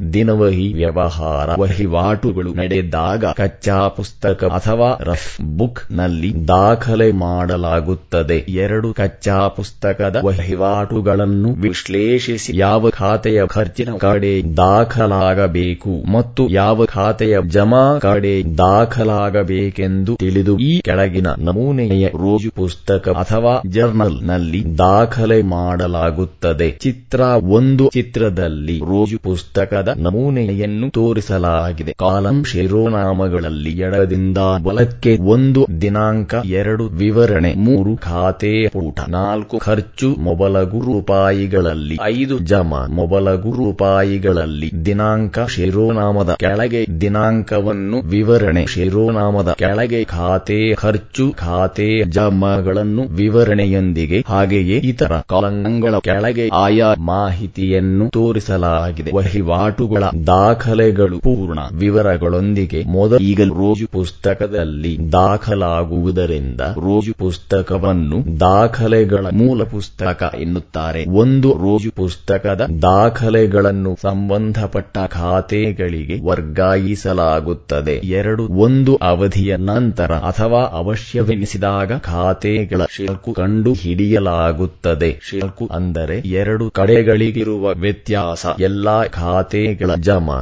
ದಿನವಹಿ ವ್ಯವಹಾರ ವಹಿವಾಟುಗಳು ನಡೆದಾಗ ಕಚ್ಚಾ ಪುಸ್ತಕ ಅಥವಾ ರಫ್ ಬುಕ್ನಲ್ಲಿ ದಾಖಲೆ ಮಾಡಲಾಗುತ್ತದೆ. ಎರಡು ಕಚ್ಚಾ ಪುಸ್ತಕದ ವಹಿವಾಟುಗಳನ್ನು ವಿಶ್ಲೇಷಿಸಿ ಯಾವ ಖಾತೆಯ ಖರ್ಚಿನ ಕಡೆ ದಾಖಲಾಗಬೇಕು ಮತ್ತು ಯಾವ ಖಾತೆಯ ಜಮಾ ಕಡೆ ದಾಖಲಾಗಬೇಕೆಂದು ತಿಳಿದು ಈ ಕೆಳಗಿನ ನಮೂನೆಯ ರೋಜು ಪುಸ್ತಕ ಅಥವಾ ಜರ್ನಲ್ನಲ್ಲಿ ದಾಖಲೆ ಮಾಡಲಾಗುತ್ತದೆ. ಚಿತ್ರ ಒಂದು ಚಿತ್ರದಲ್ಲಿ ರೋಜು ಪುಸ್ತಕದ ನಮೂನೆಯನ್ನು ತೋರಿಸಲಾಗಿದೆ. ಕಾಲಂ ಶಿರೋನಾಮಗಳಲ್ಲಿ ಎಡದಿಂದ ಬಲಕ್ಕೆ ಒಂದು ದಿನಾಂಕ, ಎರಡು ವಿವರಣೆ, ಮೂರು ಖಾತೆ ಪೂಟ, ನಾಲ್ಕು ಖರ್ಚು ಮೊಬಲಗು ರೂಪಾಯಿಗಳಲ್ಲಿ ಐದು ಜಮಾ ಮೊಬಲಗು ರೂಪಾಯಿಗಳಲ್ಲಿ ದಿನಾಂಕ ಶಿರೋನಾಮದ ಕೆಳಗೆ ದಿನಾಂಕವನ್ನು ವಿವರಣೆ ಶಿರೋನಾಮದ ಕೆಳಗೆ ಖಾತೆ ಖರ್ಚು ಖಾತೆ ಜಮಾಗಳನ್ನು ವಿವರಣೆಯೊಂದಿಗೆ ಹಾಗೆಯೇ ಇತರ ಕಾಲಂಗಳ ಕೆಳಗೆ ಆಯಾ ಮಾಹಿತಿಯನ್ನು ತೋರಿಸಲಾಗಿದೆ. ವಹಿವಾಟುಗಳ ದಾಖಲೆಗಳು ಪೂರ್ಣ ವಿವರಗಳೊಂದಿಗೆ ಮೊದಲ ಈಗಲೂ ರೋಜು ಪುಸ್ತಕದಲ್ಲಿ ದಾಖಲಾಗುವುದರಿಂದ ರೋಜು ಪುಸ್ತಕವನ್ನು ದಾಖಲೆಗಳ ಮೂಲ ಪುಸ್ತಕ ಎನ್ನುತ್ತಾರೆ. ಒಂದು ರೋಜು ಪುಸ್ತಕದ ದಾಖಲೆಗಳನ್ನು ಸಂಬಂಧಪಟ್ಟ ಖಾತೆಗಳಿಗೆ ವರ್ಗಾಯಿಸಲಾಗುತ್ತದೆ. ಎರಡು, ಒಂದು ಅವಧಿಯ ನಂತರ ಅಥವಾ ಅವಶ್ಯವೆನಿಸಿದಾಗ ಖಾತೆಗಳ ಶಿಲ್ಕು ಕಂಡು ಹಿಡಿಯಲಾಗುತ್ತದೆ ಶಿಲ್ಕು ಅಂದರೆ ಎರಡು ಕಡೆಗಳಿಗಿರುವ ವ್ಯತ್ಯಾಸ. ಎಲ್ಲಾ ಖಾತೆಗಳ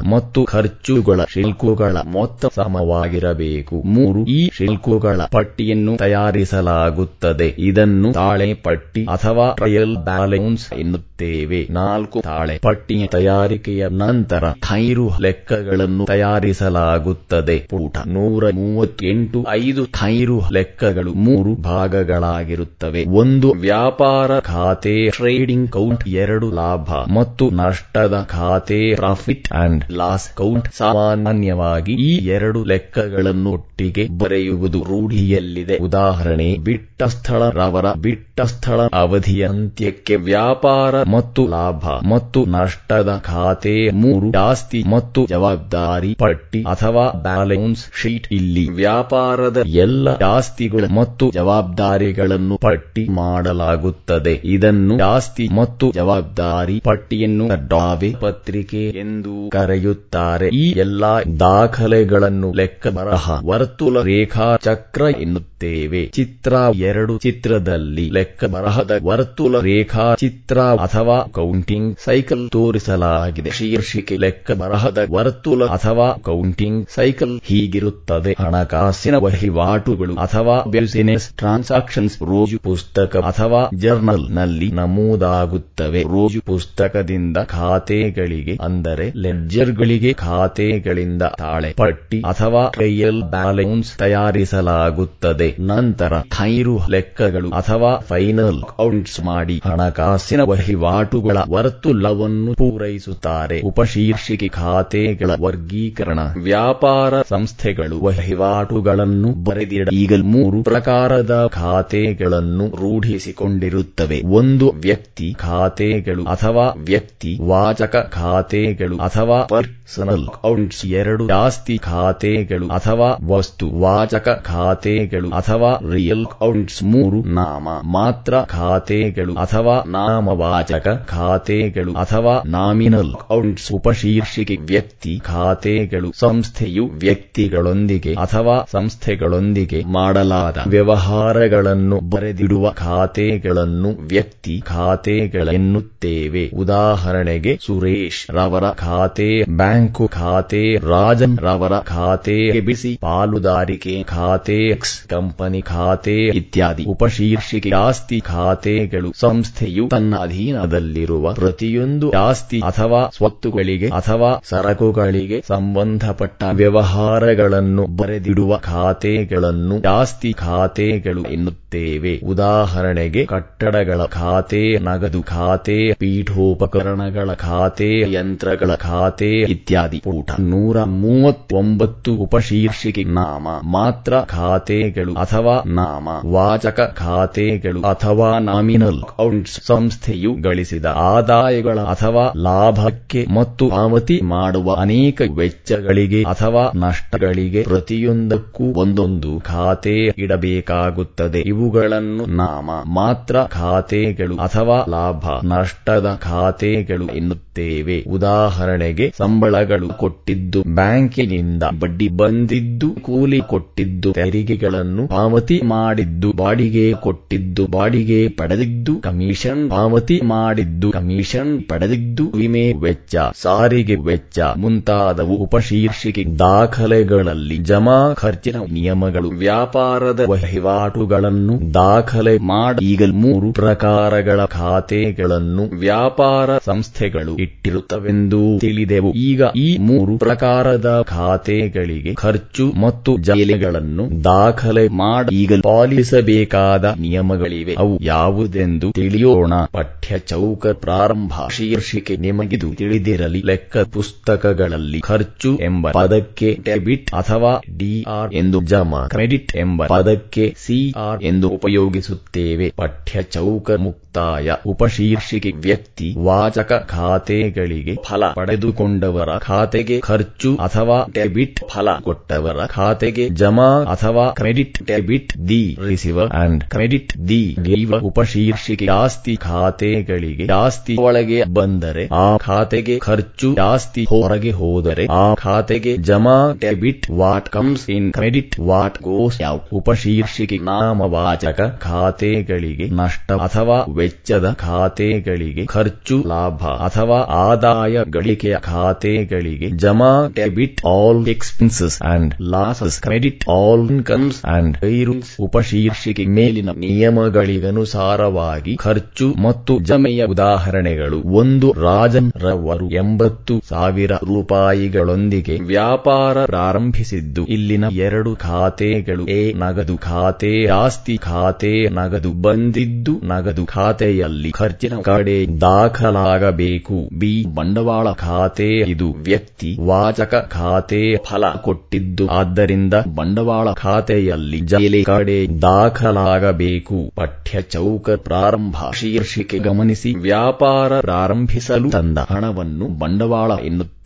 ಮತ್ತು ಖರ್ಚುಗಳ ಶಿಲ್ಕುಗಳ ಮೊತ್ತ ಸಮವಾಗಿರಬೇಕು. ಮೂರು, ಈ ಶಿಲ್ಕುಗಳ ಪಟ್ಟಿಯನ್ನು ತಯಾರಿಸಲಾಗುತ್ತದೆ. ಇದನ್ನು ತಾಳೆ ಪಟ್ಟಿ ಅಥವಾ ಟ್ರಯಲ್ ಬ್ಯಾಲೆನ್ಸ್ ಎನ್ನುತ್ತೇವೆ. ನಾಲ್ಕು, ತಾಳೆ ಪಟ್ಟಿಯ ತಯಾರಿಕೆಯ ನಂತರ ಖೈರು ಲೆಕ್ಕಗಳನ್ನು ತಯಾರಿಸಲಾಗುತ್ತದೆ. ಪೂಟ, ನೂರ ಮೂವತ್ತೆಂಟು, ಐದು ಖೈರು ಲೆಕ್ಕಗಳು ಮೂರು ಭಾಗಗಳಾಗಿರುತ್ತವೆ. ಒಂದು, ವ್ಯಾಪಾರ ಖಾತೆ, ಟ್ರೇಡಿಂಗ್ ಕೌಂಟ್, ಎರಡು, ಲಾಭ ಮತ್ತು ನಷ್ಟದ ಖಾತೆ, ಪ್ರಾಫಿಟ್ ಅಂಡ್ ಲಾಸ್ ಕೌಂಟ್ ಸಾಮಾನ್ಯವಾಗಿ ಈ ಎರಡು ಲೆಕ್ಕಗಳನ್ನು ಒಟ್ಟಿಗೆ ಬರೆಯುವುದು ರೂಢಿಯಲ್ಲಿದೆ. ಉದಾಹರಣೆ ಬಿಟ್ಟ ಸ್ಥಳ ರವರ ಬಿಟ್ಟ ಸ್ಥಳ ಅವಧಿಯ ಅಂತ್ಯಕ್ಕೆ ವ್ಯಾಪಾರ ಮತ್ತು ಲಾಭ ಮತ್ತು ನಷ್ಟದ ಖಾತೆ ಮೂರು, ಜಾಸ್ತಿ ಮತ್ತು ಜವಾಬ್ದಾರಿ ಪಟ್ಟಿ ಅಥವಾ ಬ್ಯಾಲೆನ್ಸ್ ಶೀಟ್. ಇಲ್ಲಿ ವ್ಯಾಪಾರದ ಎಲ್ಲ ಜಾಸ್ತಿಗಳು ಮತ್ತು ಜವಾಬ್ದಾರಿಗಳನ್ನು ಪಟ್ಟಿ ಮಾಡಲಾಗುತ್ತದೆ. ಇದನ್ನು ಜಾಸ್ತಿ ಮತ್ತು ಜವಾಬ್ದಾರಿ ಪಟ್ಟಿಯನ್ನು ಡಾವೆ ಪತ್ರಿಕೆ ಎಂದು ಕರೆಯುತ್ತಾರೆ. ಈ ಎಲ್ಲಾ ದಾಖಲೆಗಳನ್ನು ಲೆಕ್ಕ ಬರಹ, ವರ್ತುಲ, ರೇಖಾ ಚಕ್ರ ಎನ್ನುತ್ತೇವೆ. ಚಿತ್ರ ಎರಡು ಚಿತ್ರದಲ್ಲಿ ಲೆಕ್ಕ ಬರಹದ ವರ್ತುಲ, ರೇಖಾ ಚಿತ್ರ ಅಥವಾ ಕೌಂಟಿಂಗ್ ಸೈಕಲ್ ತೋರಿಸಲಾಗಿದೆ. ಶೀರ್ಷಿಕೆ ಲೆಕ್ಕ ಬರಹದ ವರ್ತುಲ ಅಥವಾ ಕೌಂಟಿಂಗ್ ಸೈಕಲ್ ಹೀಗಿರುತ್ತದೆ. ಹಣಕಾಸಿನ ವಹಿವಾಟುಗಳು ಅಥವಾ ಬಿಸಿನೆಸ್ ಟ್ರಾನ್ಸಾಕ್ಷನ್ಸ್ ರೋಜು ಪುಸ್ತಕ ಅಥವಾ ಜರ್ನಲ್ನಲ್ಲಿ ನಮೂದಾಗುತ್ತವೆ. ರೋಜು ಪುಸ್ತಕದಿಂದ ಖಾತೆಗಳಿಗೆ, ಅಂದರೆ ಲೆಡ್ಜರ್ಗಳಿಗೆ ಖಾತೆಗಳಿಂದ ತಾಳೆ ಪಟ್ಟಿ ಅಥವಾ ಟ್ರಯಲ್ ಬ್ಯಾಲೆನ್ಸ್ ತಯಾರಿಸಲಾಗುತ್ತದೆ. ನಂತರ ಖೈರು ಲೆಕ್ಕಗಳು ಅಥವಾ ಫೈನಲ್ ಅಕೌಂಟ್ಸ್ ಮಾಡಿ ಹಣಕಾಸಿನ ವಹಿವಾಟುಗಳ ವರ್ತುಲವನ್ನು ಪೂರೈಸುತ್ತಾರೆ. ಉಪಶೀರ್ಷಿಕೆ ಖಾತೆಗಳ ವರ್ಗೀಕರಣ ವ್ಯಾಪಾರ ಸಂಸ್ಥೆಗಳು ವಹಿವಾಟುಗಳನ್ನು ಬರೆದಿಡ ಈಗ ಮೂರು ಪ್ರಕಾರದ ಖಾತೆಗಳನ್ನು ರೂಢಿಸಿಕೊಂಡಿರುತ್ತವೆ. ಒಂದು ವ್ಯಕ್ತಿ ಖಾತೆಗಳು ಅಥವಾ ವ್ಯಕ್ತಿ ವಾಚಕ ಖಾತೆಗಳು ಅಥವಾ ಅಥವಾ ಪರ್ಸನಲ್ ಅಕೌಂಟ್ಸ್ ಎರಡು ಜಾಸ್ತಿ ಖಾತೆಗಳು ಅಥವಾ ವಸ್ತು ವಾಚಕ ಖಾತೆಗಳು ಅಥವಾ ರಿಯಲ್ ಅಕೌಂಟ್ಸ್ ಮೂರು ನಾಮ ಮಾತ್ರ ಖಾತೆಗಳು ಅಥವಾ ನಾಮವಾಚಕ ಖಾತೆಗಳು ಅಥವಾ ನಾಮಿನಲ್ ಅಕೌಂಟ್ಸ್ ಉಪಶೀರ್ಷಿಕೆ ವ್ಯಕ್ತಿ ಖಾತೆಗಳು ಸಂಸ್ಥೆಯು ವ್ಯಕ್ತಿಗಳೊಂದಿಗೆ ಅಥವಾ ಸಂಸ್ಥೆಗಳೊಂದಿಗೆ ಮಾಡಲಾದ ವ್ಯವಹಾರಗಳನ್ನು ಬರೆದಿಡುವ ಖಾತೆಗಳನ್ನು ವ್ಯಕ್ತಿ ಖಾತೆಗಳೆನ್ನುತ್ತೇವೆ. ಉದಾಹರಣೆಗೆ ಸುರೇಶ್ ರವರ ಖಾತೆ ಬ್ಯಾಂಕು ಖಾತೆ, ರಾಜನ್ ರವರ ಖಾತೆ ಬಿಸಿ ಪಾಲುದಾರಿಕೆ ಖಾತೆ, ಎಕ್ಸ್ ಕಂಪನಿ ಖಾತೆ ಇತ್ಯಾದಿ ಉಪಶೀರ್ಷಿಕೆ ಆಸ್ತಿ ಖಾತೆಗಳು ಸಂಸ್ಥೆಯು ತನ್ನ ಅಧೀನದಲ್ಲಿರುವ ಪ್ರತಿಯೊಂದು ಆಸ್ತಿ ಅಥವಾ ಸ್ವತ್ತುಗಳಿಗೆ ಅಥವಾ ಸರಕುಗಳಿಗೆ ಸಂಬಂಧಪಟ್ಟ ವ್ಯವಹಾರಗಳನ್ನು ಬರೆದಿಡುವ ಖಾತೆಗಳನ್ನು ಆಸ್ತಿ ಖಾತೆಗಳು ಎನ್ನುತ್ತೇವೆ. ಉದಾಹರಣೆಗೆ, ಕಟ್ಟಡಗಳ ಖಾತೆ, ನಗದು ಖಾತೆ, ಪೀಠೋಪಕರಣಗಳ ಖಾತೆ, ಯಂತ್ರಗಳ ಖಾತೆ ಇತ್ಯಾದಿ. ಊಟ. ನೂರ ಮೂವತ್ತೊಂಬತ್ತು ಉಪಶೀರ್ಷಿಕೆ. ನಾಮ ಮಾತ್ರ ಖಾತೆಗಳು ಅಥವಾ ನಾಮ ವಾಚಕ ಖಾತೆಗಳು ಅಥವಾ ನಾಮಿನಲ್ ಅಕೌಂಟ್ಸ್ ಸಂಸ್ಥೆಯು ಗಳಿಸಿದ ಆದಾಯಗಳ ಅಥವಾ ಲಾಭಕ್ಕೆ ಮತ್ತು ಪಾವತಿ ಮಾಡುವ ಅನೇಕ ವೆಚ್ಚಗಳಿಗೆ ಅಥವಾ ನಷ್ಟಗಳಿಗೆ ಪ್ರತಿಯೊಂದಕ್ಕೂ ಒಂದೊಂದು ಖಾತೆ ಇಡಬೇಕಾಗುತ್ತದೆ. ಇವುಗಳನ್ನು ನಾಮ ಮಾತ್ರ ಖಾತೆಗಳು ಅಥವಾ ಲಾಭ ನಷ್ಟದ ಖಾತೆಗಳು ಎನ್ನುತ್ತೇವೆ. ಉದಾಹರಣೆಗೆ ಸಂಬಳಗಳು ಕೊಟ್ಟಿದ್ದು, ಬ್ಯಾಂಕಿನಿಂದ ಬಡ್ಡಿ ಬಂದಿದ್ದು, ಕೂಲಿ ಕೊಟ್ಟಿದ್ದು, ತೆರಿಗೆಗಳನ್ನು ಪಾವತಿ ಮಾಡಿದ್ದು, ಬಾಡಿಗೆ ಕೊಟ್ಟಿದ್ದು, ಬಾಡಿಗೆ ಪಡೆದಿದ್ದು, ಕಮಿಷನ್ ಪಾವತಿ ಮಾಡಿದ್ದು, ಕಮಿಷನ್ ಪಡೆದಿದ್ದು, ವಿಮೆ ವೆಚ್ಚ, ಸಾರಿಗೆ ವೆಚ್ಚ ಮುಂತಾದವು ಉಪಶೀರ್ಷಿಕೆ ದಾಖಲೆಗಳಲ್ಲಿ ಜಮಾ ಖರ್ಚಿನ ನಿಯಮಗಳು, ವ್ಯಾಪಾರದ ವಹಿವಾಟುಗಳನ್ನು ದಾಖಲೆ ಮಾಡಿ, ಈಗ ಮೂರು ಪ್ರಕಾರಗಳ ಖಾತೆಗಳನ್ನು ವ್ಯಾಪಾರ ಸಂಸ್ಥೆಗಳು ಇಟ್ಟಿರುತ್ತವೆಂದು ತಿಳಿದೆವು ಈಗ ಈ ಮೂರು ಪ್ರಕಾರದ ಖಾತೆಗಳಿಗೆ ಖರ್ಚು ಮತ್ತು ಜಲೆಗಳನ್ನು ದಾಖಲೆ ಮಾಡಿ ಈಗ ಪಾಲಿಸಬೇಕಾದ ನಿಯಮಗಳಿವೆ. ಅವು ಯಾವುದೆಂದು ತಿಳಿಯೋಣ. ಪಠ್ಯ ಚೌಕ ಪ್ರಾರಂಭ. ಶೀರ್ಷಿಕೆ ನಿಮಗಿದು ತಿಳಿದಿರಲಿ. ಲೆಕ್ಕ ಪುಸ್ತಕಗಳಲ್ಲಿ ಖರ್ಚು ಎಂಬ ಪದಕ್ಕೆ ಡೆಬಿಟ್ ಅಥವಾ ಡಿಆರ್ ಎಂದು ಜಮಾ ಕ್ರೆಡಿಟ್ ಎಂಬ ಪದಕ್ಕೆ ಸಿಆರ್ ಎಂದು ಉಪಯೋಗಿಸುತ್ತೇವೆ. ಪಠ್ಯ ಚೌಕ ಮುಕ್ತಾಯ ಉಪಶೀರ್ಷಿಕೆ ವ್ಯಕ್ತಿ ವಾಚಕ ಖಾತೆಗಳಿಗೆ ಫಲ ಪಡೆದುಕೊಂಡವರ ಖಾತೆಗೆ ಖರ್ಚು ಅಥವಾ ಡೆಬಿಟ್ ಫಲ ಕೊಟ್ಟವರ ಖಾತೆಗೆ ಜಮಾ ಅಥವಾ credit debit the receiver and credit the giver ಉಪಶೀರ್ಷಿಕೆ ಆಸ್ತಿ ಖಾತೆಗಳಿಗೆ ಆಸ್ತಿ ಒಳಗೆ ಬಂದರೆ ಆ ಖಾತೆಗೆ ಖರ್ಚು ಜಾಸ್ತಿ ಹೊರಗೆ ಹೋದರೆ ಆ ಖಾತೆಗೆ ಜಮಾ debit what comes in credit what goes out ಉಪಶೀರ್ಷಿಕೆ ನಾಮವಾಚಕ ಖಾತೆಗಳಿಗೆ ನಷ್ಟ ಅಥವಾ ವೆಚ್ಚದ ಖಾತೆಗಳಿಗೆ ಖರ್ಚು, ಲಾಭ ಅಥವಾ ಆದಾಯ ಗಳಿಕೆಯ ಖಾತೆಗಳಿಗೆ ಜಮಾ debit all expenses and losses credit all incomes and ಐರುಸ್ ಉಪಶೀರ್ಷಿಕೆ ಮೇಲಿನ ನಿಯಮಗಳಿಗನುಸಾರವಾಗಿ ಖರ್ಚು ಮತ್ತು ಜಮೆಯ ಉದಾಹರಣೆಗಳು. ಒಂದು ರಾಜನ್ ರವರು ಎಂಬತ್ತು ಸಾವಿರ ರೂಪಾಯಿಗಳೊಂದಿಗೆ ವ್ಯಾಪಾರ ಪ್ರಾರಂಭಿಸಿದ್ದು. ಇಲ್ಲಿನ ಎರಡು ಖಾತೆಗಳು ಎ, ನಗದು ಖಾತೆ ಆಸ್ತಿ ಖಾತೆ, ನಗದು ಬಂದಿದ್ದು, ನಗದು ಖಾತೆಯಲ್ಲಿ ಖರ್ಚಿನ ಕಡೆ ದಾಖಲಾಗಬೇಕು. ಬಿ. ಬಂಡವಾಳ ಖಾತೆ, ಇದು ವ್ಯಕ್ತಿ ವಾಚಕ ಖಾತೆ ಫಲ ಕೊಟ್ಟಿದ್ದು. ಆದ್ದರಿಂದ ಬಂಡವಾಳ ಖಾತೆಯಲ್ಲಿ ಜೈಲೆ ಕಡೆ ದಾಖಲಾಗಬೇಕು. ಪಠ್ಯ ಚೌಕ ಪ್ರಾರಂಭ ಶೀರ್ಷಿಕೆ ಗಮನಿಸಿ. ವ್ಯಾಪಾರ ಪ್ರಾರಂಭಿಸಲು ತಂದ ಹಣವನ್ನು ಬಂಡವಾಳ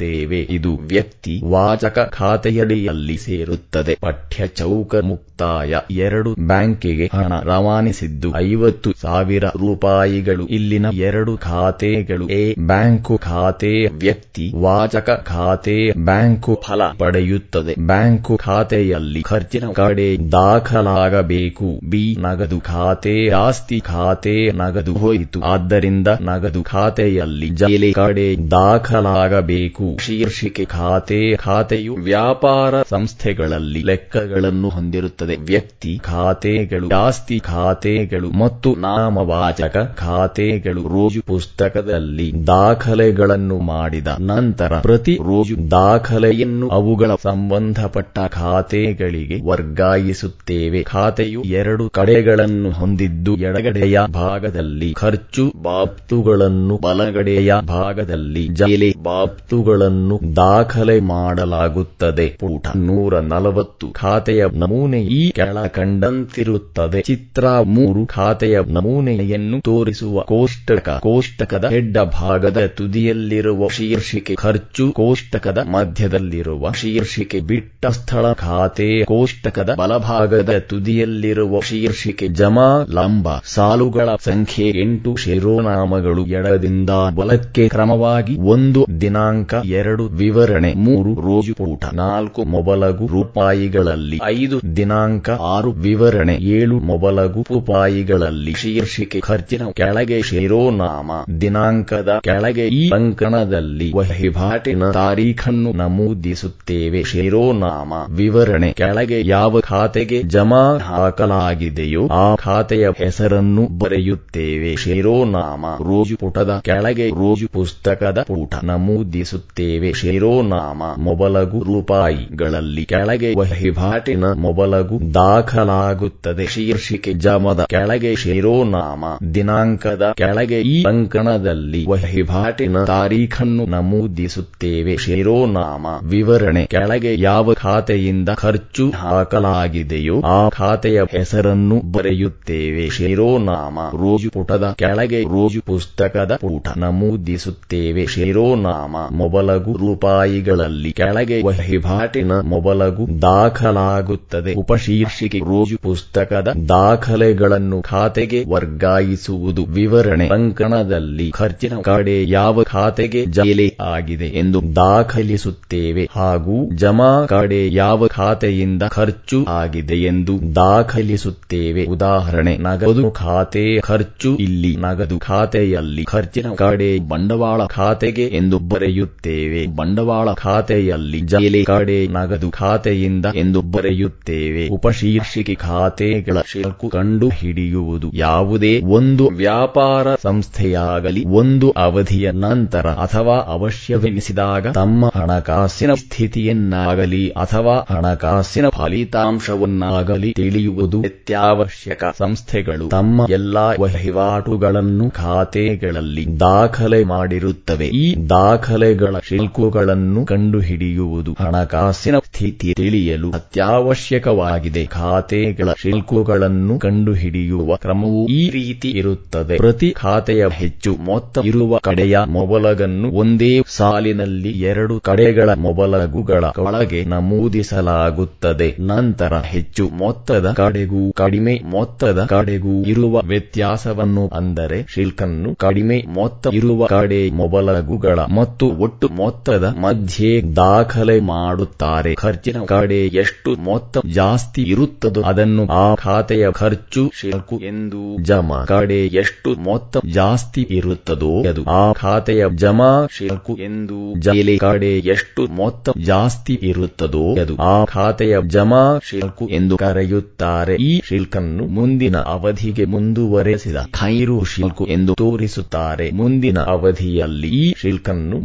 ಎನ್ನುತ್ತೇವೆ ಇದು ವ್ಯಕ್ತಿ ವಾಚಕ ಖಾತೆಯಡಿಯಲ್ಲಿ ಸೇರುತ್ತದೆ. ಪಠ್ಯ ಚೌಕ ಮುಕ್ತಾಯ ಎರಡು ಬ್ಯಾಂಕಿಗೆ ಹಣ ರವಾನಿಸಿದ್ದು ಐವತ್ತು ಸಾವಿರ ರೂಪಾಯಿಗಳು. ಇಲ್ಲಿನ ಎರಡು ಖಾತೆಗಳು. ಎ ಬ್ಯಾಂಕು ಖಾತೆ ವ್ಯಕ್ತಿ ವಾಚಕ ಖಾತೆ ಬ್ಯಾಂಕು ಫಲ ಪಡೆಯುತ್ತದೆ. ಬ್ಯಾಂಕು ಖಾತೆಯಲ್ಲಿ ಖರ್ಚಿನ ಕಡೆ ದಾಖಲಾಗಬೇಕು. ಬಿ ನಗದು ಖಾತೆ, ಆಸ್ತಿ ಖಾತೆ ನಗದು ಹೋಯಿತು. ಆದ್ದರಿಂದ ನಗದು ಖಾತೆಯಲ್ಲಿ ಜೈಲಿ ಕಡೆ ದಾಖಲಾಗಬೇಕು. ಶೀರ್ಷಿಕೆ ಖಾತೆ, ಖಾತೆಯು ವ್ಯಾಪಾರ ಸಂಸ್ಥೆಗಳಲ್ಲಿ ಲೆಕ್ಕಗಳನ್ನು ಹೊಂದಿರುತ್ತದೆ. ವ್ಯಕ್ತಿ ಖಾತೆಗಳು ಆಸ್ತಿ ಖಾತೆಗಳು ಮತ್ತು ನಾಮವಾಚಕ ಖಾತೆಗಳು ರೋಜು ಪುಸ್ತಕದಲ್ಲಿ ದಾಖಲೆಗಳನ್ನು ಮಾಡಿದ ನಂತರ ಪ್ರತಿ ರೋಜು ದಾಖಲೆಯನ್ನು ಅವುಗಳ ಸಂಬಂಧಪಟ್ಟ ಖಾತೆಗಳಿಗೆ ವರ್ಗಾಯಿಸುತ್ತೇವೆ. ಖಾತೆಯು ಎರಡು ಕಡೆಗಳನ್ನು ಹೊಂದಿದ್ದು, ಎಡಗಡೆಯ ಭಾಗದಲ್ಲಿ ಖರ್ಚು ಬಾಪ್ತುಗಳನ್ನು, ಬಲಗಡೆಯ ಭಾಗದಲ್ಲಿ ಜೈಲೆ ಬಾಬ್ತುಗಳನ್ನು ಖಾತೆಗಳನ್ನು ದಾಖಲೆ ಮಾಡಲಾಗುತ್ತದೆ. ಪುಟ ನೂರ ನಲವತ್ತು ಖಾತೆಯ ನಮೂನೆ ಈ ಕೆಳ ಕಂಡಂತಿರುತ್ತದೆ. ಚಿತ್ರ ಮೂರು. ಖಾತೆಯ ನಮೂನೆಯನ್ನು ತೋರಿಸುವ ಕೋಷ್ಟಕ. ಕೋಷ್ಟಕದ ಹೆಡ್ಡ ಭಾಗದ ತುದಿಯಲ್ಲಿರುವ ಶೀರ್ಷಿಕೆ ಖರ್ಚು. ಕೋಷ್ಟಕದ ಮಧ್ಯದಲ್ಲಿರುವ ಶೀರ್ಷಿಕೆ ಬಿಟ್ಟ ಸ್ಥಳ. ಖಾತೆ ಕೋಷ್ಟಕದ ಬಲಭಾಗದ ತುದಿಯಲ್ಲಿರುವ ಶೀರ್ಷಿಕೆ ಜಮಾ. ಲಂಬ ಸಾಲುಗಳ ಸಂಖ್ಯೆ ಎಂಟು. ಶಿರೋನಾಮಗಳು ಎಡದಿಂದ ಬಲಕ್ಕೆ ಕ್ರಮವಾಗಿ ಒಂದು ದಿನಾಂಕ ಎರಡು ವಿವರಣೆ, ಮೂರು ರೋಜು ಊಟ ನಾಲ್ಕು ಮೊಬಲಗು ರೂಪಾಯಿಗಳಲ್ಲಿ, ಐದು ದಿನಾಂಕ, ಆರು ವಿವರಣೆ, ಏಳು ಮೊಬಲಗು ರೂಪಾಯಿಗಳಲ್ಲಿ, ಶೀರ್ಷಿಕೆ, ಖರ್ಚಿನ ಕೆಳಗೆ ಶಿರೋನಾಮ, ದಿನಾಂಕದ ಕೆಳಗೆ ಈ ಅಂಕಣದಲ್ಲಿ ವಹಿವಾಟಿನ ತಾರೀಖನ್ನು ನಮೂದಿಸುತ್ತೇವೆ. ಶಿರೋನಾಮ, ವಿವರಣೆ ಕೆಳಗೆ ಯಾವ ಖಾತೆಗೆ ಜಮಾ ಹಾಕಲಾಗಿದೆಯೋ ಆ ಖಾತೆಯ ಹೆಸರನ್ನು ಬರೆಯುತ್ತೇವೆ. ಶಿರೋನಾಮ, ರೋಜು ಪುಟದ ಕೆಳಗೆ ರೋಜು ಪುಸ್ತಕದ ಪುಟ ನಮೂದಿಸುತ್ತೇವೆ. ಶಿರೋನಾಮ ಮೊಬಲಗು ರೂಪಾಯಿಗಳಲ್ಲಿ ಕೆಳಗೆ ವಹಿವಾಟಿನ ಮೊಬಲಗು ದಾಖಲಾಗುತ್ತದೆ. ಶೀರ್ಷಿಕೆ ಜಮದ ಕೆಳಗೆ ಶಿರೋನಾಮ ದಿನಾಂಕದ ಕೆಳಗೆ ಈ ಅಂಕಣದಲ್ಲಿ ವಹಿವಾಟಿನ ತಾರೀಖನ್ನು ನಮೂದಿಸುತ್ತೇವೆ. ಶಿರೋನಾಮ ವಿವರಣೆ ಕೆಳಗೆ ಯಾವ ಖಾತೆಯಿಂದ ಖರ್ಚು ಹಾಕಲಾಗಿದೆಯೋ ಆ ಖಾತೆಯ ಹೆಸರನ್ನು ಬರೆಯುತ್ತೇವೆ. ಶಿರೋನಾಮ ರೋಜು ಪುಟದ ಕೆಳಗೆ ರೋಜು ಪುಸ್ತಕದ ಪುಟ ನಮೂದಿಸುತ್ತೇವೆ. ಶಿರೋನಾಮ ಮೊಬಲಗು ರೂಪಾಯಿಗಳಲ್ಲಿ ಕೆಳಗೆ ವಹಿವಾಟಿನ ಮೊಬಲಗು ದಾಖಲಾಗುತ್ತದೆ. ಉಪಶೀರ್ಷಿಕೆ ರೋಜು ಪುಸ್ತಕದ ದಾಖಲೆಗಳನ್ನು ಖಾತೆಗೆ ವರ್ಗಾಯಿಸುವುದು ವಿವರಣೆ ಅಂಕಣದಲ್ಲಿ ಖರ್ಚಿನ ಕಡೆ ಯಾವ ಖಾತೆಗೆ ಜಲೆ ಆಗಿದೆ ಎಂದು ದಾಖಲಿಸುತ್ತೇವೆ ಹಾಗೂ ಜಮಾ ಕಡೆ ಯಾವ ಖಾತೆಯಿಂದ ಖರ್ಚು ಆಗಿದೆ ಎಂದು ದಾಖಲಿಸುತ್ತೇವೆ. ಉದಾಹರಣೆ, ನಗದು ಖಾತೆ ಖರ್ಚು ಇಲ್ಲಿ ನಗದು ಖಾತೆಯಲ್ಲಿ ಖರ್ಚಿನ ಕಡೆ ಬಂಡವಾಳ ಖಾತೆಗೆ ಎಂದು ಬರೆಯುತ್ತೇವೆ. ಬಂಡವಾಳ ಖಾತೆಯಲ್ಲಿ ಜೈಲಿ ಕಡೆ ನಗದು ಖಾತೆಯಿಂದ ಎಂದು ಬರೆಯುತ್ತೇವೆ. ಉಪಶೀರ್ಷಿಕೆ ಖಾತೆಗಳ ಶಿಲ್ಕು ಕಂಡು ಹಿಡಿಯುವುದು ಯಾವುದೇ ಒಂದು ವ್ಯಾಪಾರ ಸಂಸ್ಥೆಯಾಗಲಿ, ಒಂದು ಅವಧಿಯ ನಂತರ ಅಥವಾ ಅವಶ್ಯವೆನಿಸಿದಾಗ ತಮ್ಮ ಹಣಕಾಸಿನ ಸ್ಥಿತಿಯನ್ನಾಗಲಿ ಅಥವಾ ಹಣಕಾಸಿನ ಫಲಿತಾಂಶವನ್ನಾಗಲಿ ತಿಳಿಯುವುದು ಅತ್ಯಾವಶ್ಯಕ. ಸಂಸ್ಥೆಗಳು ತಮ್ಮ ಎಲ್ಲಾ ವಹಿವಾಟುಗಳನ್ನು ಖಾತೆಗಳಲ್ಲಿ ದಾಖಲೆ ಮಾಡಿರುತ್ತವೆ. ಈ ದಾಖಲೆಗಳ ಶಿಲ್ಕುಗಳನ್ನು ಕಂಡುಹಿಡಿಯುವುದು ಹಣಕಾಸಿನ ಸ್ಥಿತಿ ತಿಳಿಯಲು ಅತ್ಯವಶ್ಯಕವಾಗಿದೆ. ಖಾತೆಗಳ ಶಿಲ್ಕುಗಳನ್ನು ಕಂಡುಹಿಡಿಯುವ ಕ್ರಮವು ಈ ರೀತಿ ಇರುತ್ತದೆ. ಪ್ರತಿ ಖಾತೆಯ ಹೆಚ್ಚು ಮೊತ್ತ ಇರುವ ಕಡೆಯ ಮೊಬಲಗನ್ನು ಒಂದೇ ಸಾಲಿನಲ್ಲಿ ಎರಡು ಕಡೆಗಳ ಮೊಬಲಗುಗಳ ಒಳಗೆ ನಮೂದಿಸಲಾಗುತ್ತದೆ. ನಂತರ ಹೆಚ್ಚು ಮೊತ್ತದ ಕಡೆಗೂ ಕಡಿಮೆ ಮೊತ್ತದ ಕಡೆಗೂ ಇರುವ ವ್ಯತ್ಯಾಸವನ್ನು ಅಂದರೆ ಶಿಲ್ಕನ್ನು ಕಡಿಮೆ ಮೊತ್ತ ಇರುವ ಕಡೆ ಮೊಬಲಗುಗಳ ಮತ್ತು ಒಟ್ಟು ಮೊತ್ತದ ಮಧ್ಯೆ ದಾಖಲೆ ಮಾಡುತ್ತಾರೆ. ಖರ್ಚಿನ ಕಡೆ ಎಷ್ಟು ಮೊತ್ತ ಜಾಸ್ತಿ ಇರುತ್ತದೋ ಅದನ್ನು ಆ ಖಾತೆಯ ಖರ್ಚು ಶಿಲ್ಕು ಎಂದು ಜಮಾ. ಕಡೆ ಎಷ್ಟು ಮೊತ್ತ ಜಾಸ್ತಿ ಇರುತ್ತದೋ ಅದು ಆ ಖಾತೆಯ ಜಮಾ ಶಿಲ್ಕು ಎಂದು ಜೈಲೆ ಕಡೆ ಎಷ್ಟು ಮೊತ್ತ ಜಾಸ್ತಿ ಇರುತ್ತದೋ ಅದು ಆ ಖಾತೆಯ ಜಮಾ ಶಿಲ್ಕು ಎಂದು ಕರೆಯುತ್ತಾರೆ. ಈ ಶಿಲ್ಕನ್ನು ಮುಂದಿನ ಅವಧಿಗೆ ಮುಂದುವರೆಸಿದ ಖೈರು ಶಿಲ್ಕು ಎಂದು ತೋರಿಸುತ್ತಾರೆ. ಮುಂದಿನ ಅವಧಿಯಲ್ಲಿ ಈ ಶಿಲ್ಕನ್ನು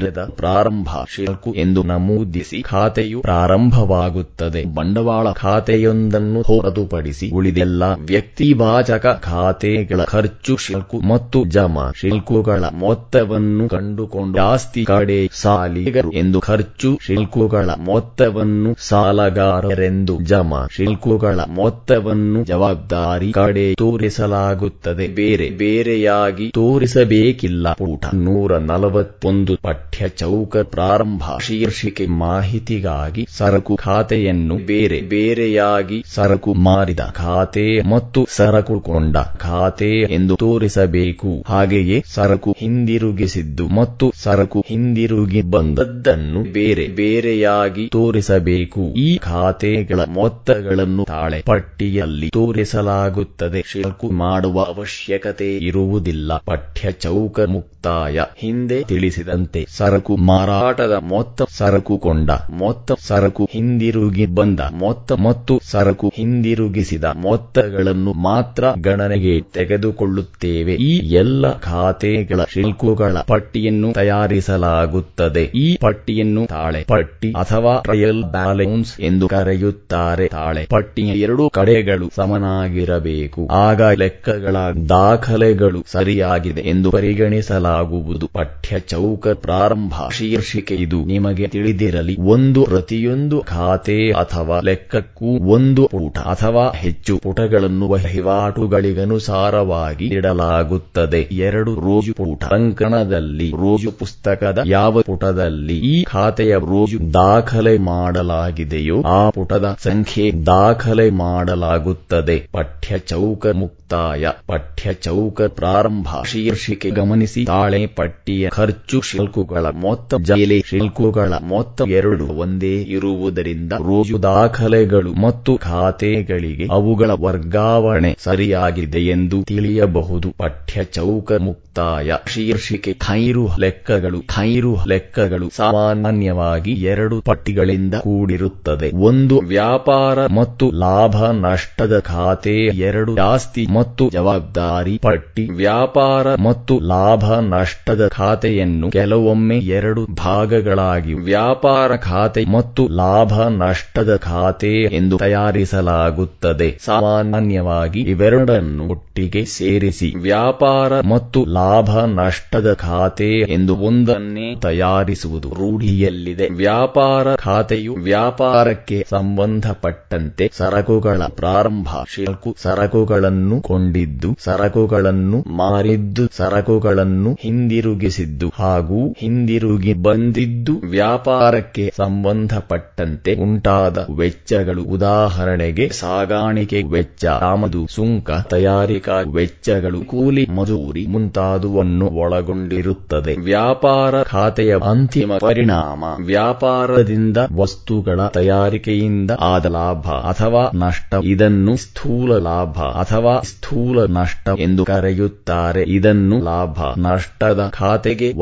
ಮುಂದುವರೆದ ಪ್ರಾರಂಭ ಶಿಲ್ಕು ಎಂದು ನಮೂದಿಸಿ ಖಾತೆಯು ಪ್ರಾರಂಭವಾಗುತ್ತದೆ. ಬಂಡವಾಳ ಖಾತೆಯೊಂದನ್ನು ಹೊರತುಪಡಿಸಿ ಉಳಿದೆಲ್ಲ ವ್ಯಕ್ತಿವಾಚಕ ಖಾತೆಗಳ ಖರ್ಚು ಶಿಲ್ಕು ಮತ್ತು ಜಮಾ ಶಿಲ್ಕುಗಳ ಮೊತ್ತವನ್ನು ಕಂಡುಕೊಂಡು ಜಾಸ್ತಿ ಕಡೆ ಸಾಲಿಗರು ಎಂದು ಖರ್ಚು ಶಿಲ್ಕುಗಳ ಮೊತ್ತವನ್ನು ಸಾಲಗಾರರೆಂದು ಜಮಾ ಶಿಲ್ಕುಗಳ ಮೊತ್ತವನ್ನು ಜವಾಬ್ದಾರಿ ಕಡೆ ತೋರಿಸಲಾಗುತ್ತದೆ. ಬೇರೆ, ಬೇರೆಯಾಗಿ ತೋರಿಸಬೇಕಿಲ್ಲ. ಪುಟ ನೂರ ನಲವತ್ತೊಂದು ಪಠ್ಯ ಚೌಕ ಪ್ರಾರಂಭ ಶೀರ್ಷಿಕೆ ಮಾಹಿತಿಗಾಗಿ ಸರಕು ಖಾತೆಯನ್ನು ಬೇರೆ ಬೇರೆಯಾಗಿ ಸರಕು ಮಾರಿದ ಖಾತೆ ಮತ್ತು ಸರಕು ಕೊಂಡ ಖಾತೆ ಎಂದು ತೋರಿಸಬೇಕು. ಹಾಗೆಯೇ ಸರಕು ಹಿಂದಿರುಗಿಸಿದ್ದು ಮತ್ತು ಸರಕು ಹಿಂದಿರುಗಿ ಬಂದದ್ದನ್ನು ಬೇರೆ ಬೇರೆಯಾಗಿ ತೋರಿಸಬೇಕು. ಈ ಖಾತೆಗಳ ಮೊತ್ತಗಳನ್ನು ತಾಳೆ ಪಟ್ಟಿಯಲ್ಲಿ ತೋರಿಸಲಾಗುತ್ತದೆ. ಶಿಲ್ಕು ಮಾಡುವ ಅವಶ್ಯಕತೆ ಇರುವುದಿಲ್ಲ. ಪಠ್ಯ ಚೌಕ ಮುಕ್ತಾಯ. ಹಿಂದೆ ತಿಳಿಸಿದಂತೆ ಸರಕು ಮಾರಾಟದ ಮೊತ್ತ ಸರಕು ಕೊಂಡ ಮೊತ್ತ ಸರಕು ಹಿಂದಿರುಗಿ ಬಂದ ಮೊತ್ತ ಮತ್ತು ಸರಕು ಹಿಂದಿರುಗಿಸಿದ ಮೊತ್ತಗಳನ್ನು ಮಾತ್ರ ಗಣನೆಗೆ ತೆಗೆದುಕೊಳ್ಳುತ್ತೇವೆ. ಈ ಎಲ್ಲ ಖಾತೆಗಳ ಶಿಲ್ಕುಗಳ ಪಟ್ಟಿಯನ್ನು ತಯಾರಿಸಲಾಗುತ್ತದೆ. ಈ ಪಟ್ಟಿಯನ್ನು ತಾಳೆ ಪಟ್ಟಿ ಅಥವಾ ಟ್ರಯಲ್ ಬ್ಯಾಲೆನ್ಸ್ ಎಂದು ಕರೆಯುತ್ತಾರೆ. ತಾಳೆ ಪಟ್ಟಿಯ ಎರಡು ಕಡೆಗಳು ಸಮನಾಗಿರಬೇಕು. ಆಗ ಲೆಕ್ಕಗಳ ದಾಖಲೆಗಳು ಸರಿಯಾಗಿದೆ ಎಂದು ಪರಿಗಣಿಸಲಾಗುವುದು. ಪಠ್ಯ ಚೌಕ ಪ್ರಾರಂಭ ಪ್ರಾರಂಭ. ಶೀರ್ಷಿಕೆ ಇದು. ನಿಮಗೆ ತಿಳಿದಿರಲಿ, ಒಂದು ಪ್ರತಿಯೊಂದು ಖಾತೆ ಅಥವಾ ಲೆಕ್ಕಕ್ಕೂ ಒಂದು ಪುಟ ಅಥವಾ ಹೆಚ್ಚು ಪುಟಗಳನ್ನು ವಹಿವಾಟುಗಳಿಗನುಸಾರವಾಗಿ ಇಡಲಾಗುತ್ತದೆ ಎರಡು ರೋಜು ಪುಟ. ಅಂಕಣದಲ್ಲಿ ರೋಜು ಪುಸ್ತಕದ ಯಾವ ಪುಟದಲ್ಲಿ ಈ ಖಾತೆಯ ರೋಜು ದಾಖಲೆ ಮಾಡಲಾಗಿದೆಯೋ ಆ ಪುಟದ ಸಂಖ್ಯೆ ದಾಖಲೆ ಮಾಡಲಾಗುತ್ತದೆ. ಪಠ್ಯ ಚೌಕ ಮುಕ್ತಾಯ. ಪಠ್ಯ ಚೌಕ ಪ್ರಾರಂಭ. ಶೀರ್ಷಿಕೆ ಗಮನಿಸಿ. ತಾಳೆ ಪಟ್ಟಿಯ ಖರ್ಚು ಶಿಲ್ಕುಗಳ ಮೊತ್ತ ಜೈಲೆ ಶಿಲ್ಕುಗಳ ಮೊತ್ತ ಎರಡು ಒಂದೇ ಇರುವುದರಿಂದ ರೋಜು ದಾಖಲೆಗಳು ಮತ್ತು ಖಾತೆಗಳಿಗೆ ಅವುಗಳ ವರ್ಗಾವಣೆ ಸರಿಯಾಗಿದೆ ಎಂದು ತಿಳಿಯಬಹುದು. ಪಠ್ಯ ಚೌಕ ಮುಕ್ತಾಯ. ಶೀರ್ಷಿಕೆ ಖೈರು ಲೆಕ್ಕಗಳು. ಖೈರು ಲೆಕ್ಕಗಳು ಸಾಮಾನ್ಯವಾಗಿ ಎರಡು ಪಟ್ಟಿಗಳಿಂದ ಕೂಡಿರುತ್ತದೆ. ಒಂದು ವ್ಯಾಪಾರ ಮತ್ತು ಲಾಭ ನಷ್ಟದ ಖಾತೆ, ಎರಡು ಆಸ್ತಿ ಮತ್ತು ಜವಾಬ್ದಾರಿ ಪಟ್ಟಿ, ವ್ಯಾಪಾರ ಮತ್ತು ಲಾಭ ನಷ್ಟದ ಖಾತೆಯನ್ನು ಕೆಲವೊಮ್ಮೆ ಎರಡು ಭಾಗಗಳಾಗಿ ವ್ಯಾಪಾರ ಖಾತೆ ಮತ್ತು ಲಾಭ ನಷ್ಟದ ಖಾತೆ ಎಂದು ತಯಾರಿಸಲಾಗುತ್ತದೆ. ಸಾಮಾನ್ಯವಾಗಿ ಇವೆರಡನ್ನು ಒಟ್ಟಿಗೆ ಸೇರಿಸಿ ವ್ಯಾಪಾರ ಮತ್ತು ಲಾಭ ನಷ್ಟದ ಖಾತೆ ಎಂದು ಒಂದನ್ನೇ ತಯಾರಿಸುವುದು ರೂಢಿಯಲ್ಲಿದೆ. ವ್ಯಾಪಾರ ಖಾತೆಯು ವ್ಯಾಪಾರಕ್ಕೆ ಸಂಬಂಧಪಟ್ಟಂತೆ ಸರಕುಗಳ ಪ್ರಾರಂಭ, ಶಿಲ್ಕು ಸರಕುಗಳನ್ನು ಕೊಂಡಿದ್ದು, ಸರಕುಗಳನ್ನು ಮಾರಿದ್ದು, ಸರಕುಗಳನ್ನು ಹಿಂದಿರುಗಿಸಿದ್ದು ಹಾಗೂ ಹಿಂದಿರುಗಿ ಬಂದಿದ್ದು ವ್ಯಾಪಾರಕ್ಕೆ ಸಂಬಂಧಪಟ್ಟಂತೆ ಉಂಟಾದ ವೆಚ್ಚಗಳು. ಉದಾಹರಣೆಗೆ, ಸಾಗಾಣಿಕೆ ವೆಚ್ಚ, ಆಮದು, ಸುಂಕ, ತಯಾರಿಕಾ ವೆಚ್ಚಗಳು, ಕೂಲಿ, ಮಜೂರಿ ಮುಂತಾದುವನ್ನು ಒಳಗೊಂಡಿರುತ್ತದೆ. ವ್ಯಾಪಾರ ಖಾತೆಯ ಅಂತಿಮ ಪರಿಣಾಮ, ವ್ಯಾಪಾರದಿಂದ ವಸ್ತುಗಳ ತಯಾರಿಕೆಯಿಂದ ಆದ ಲಾಭ ಅಥವಾ ನಷ್ಟ. ಇದನ್ನು ಸ್ಥೂಲ ಲಾಭ ಅಥವಾ ಸ್ಥೂಲ ನಷ್ಟ ಎಂದು ಕರೆಯುತ್ತಾರೆ. ಇದನ್ನು ಲಾಭ ನಷ್ಟದ ಖಾತೆಗೆ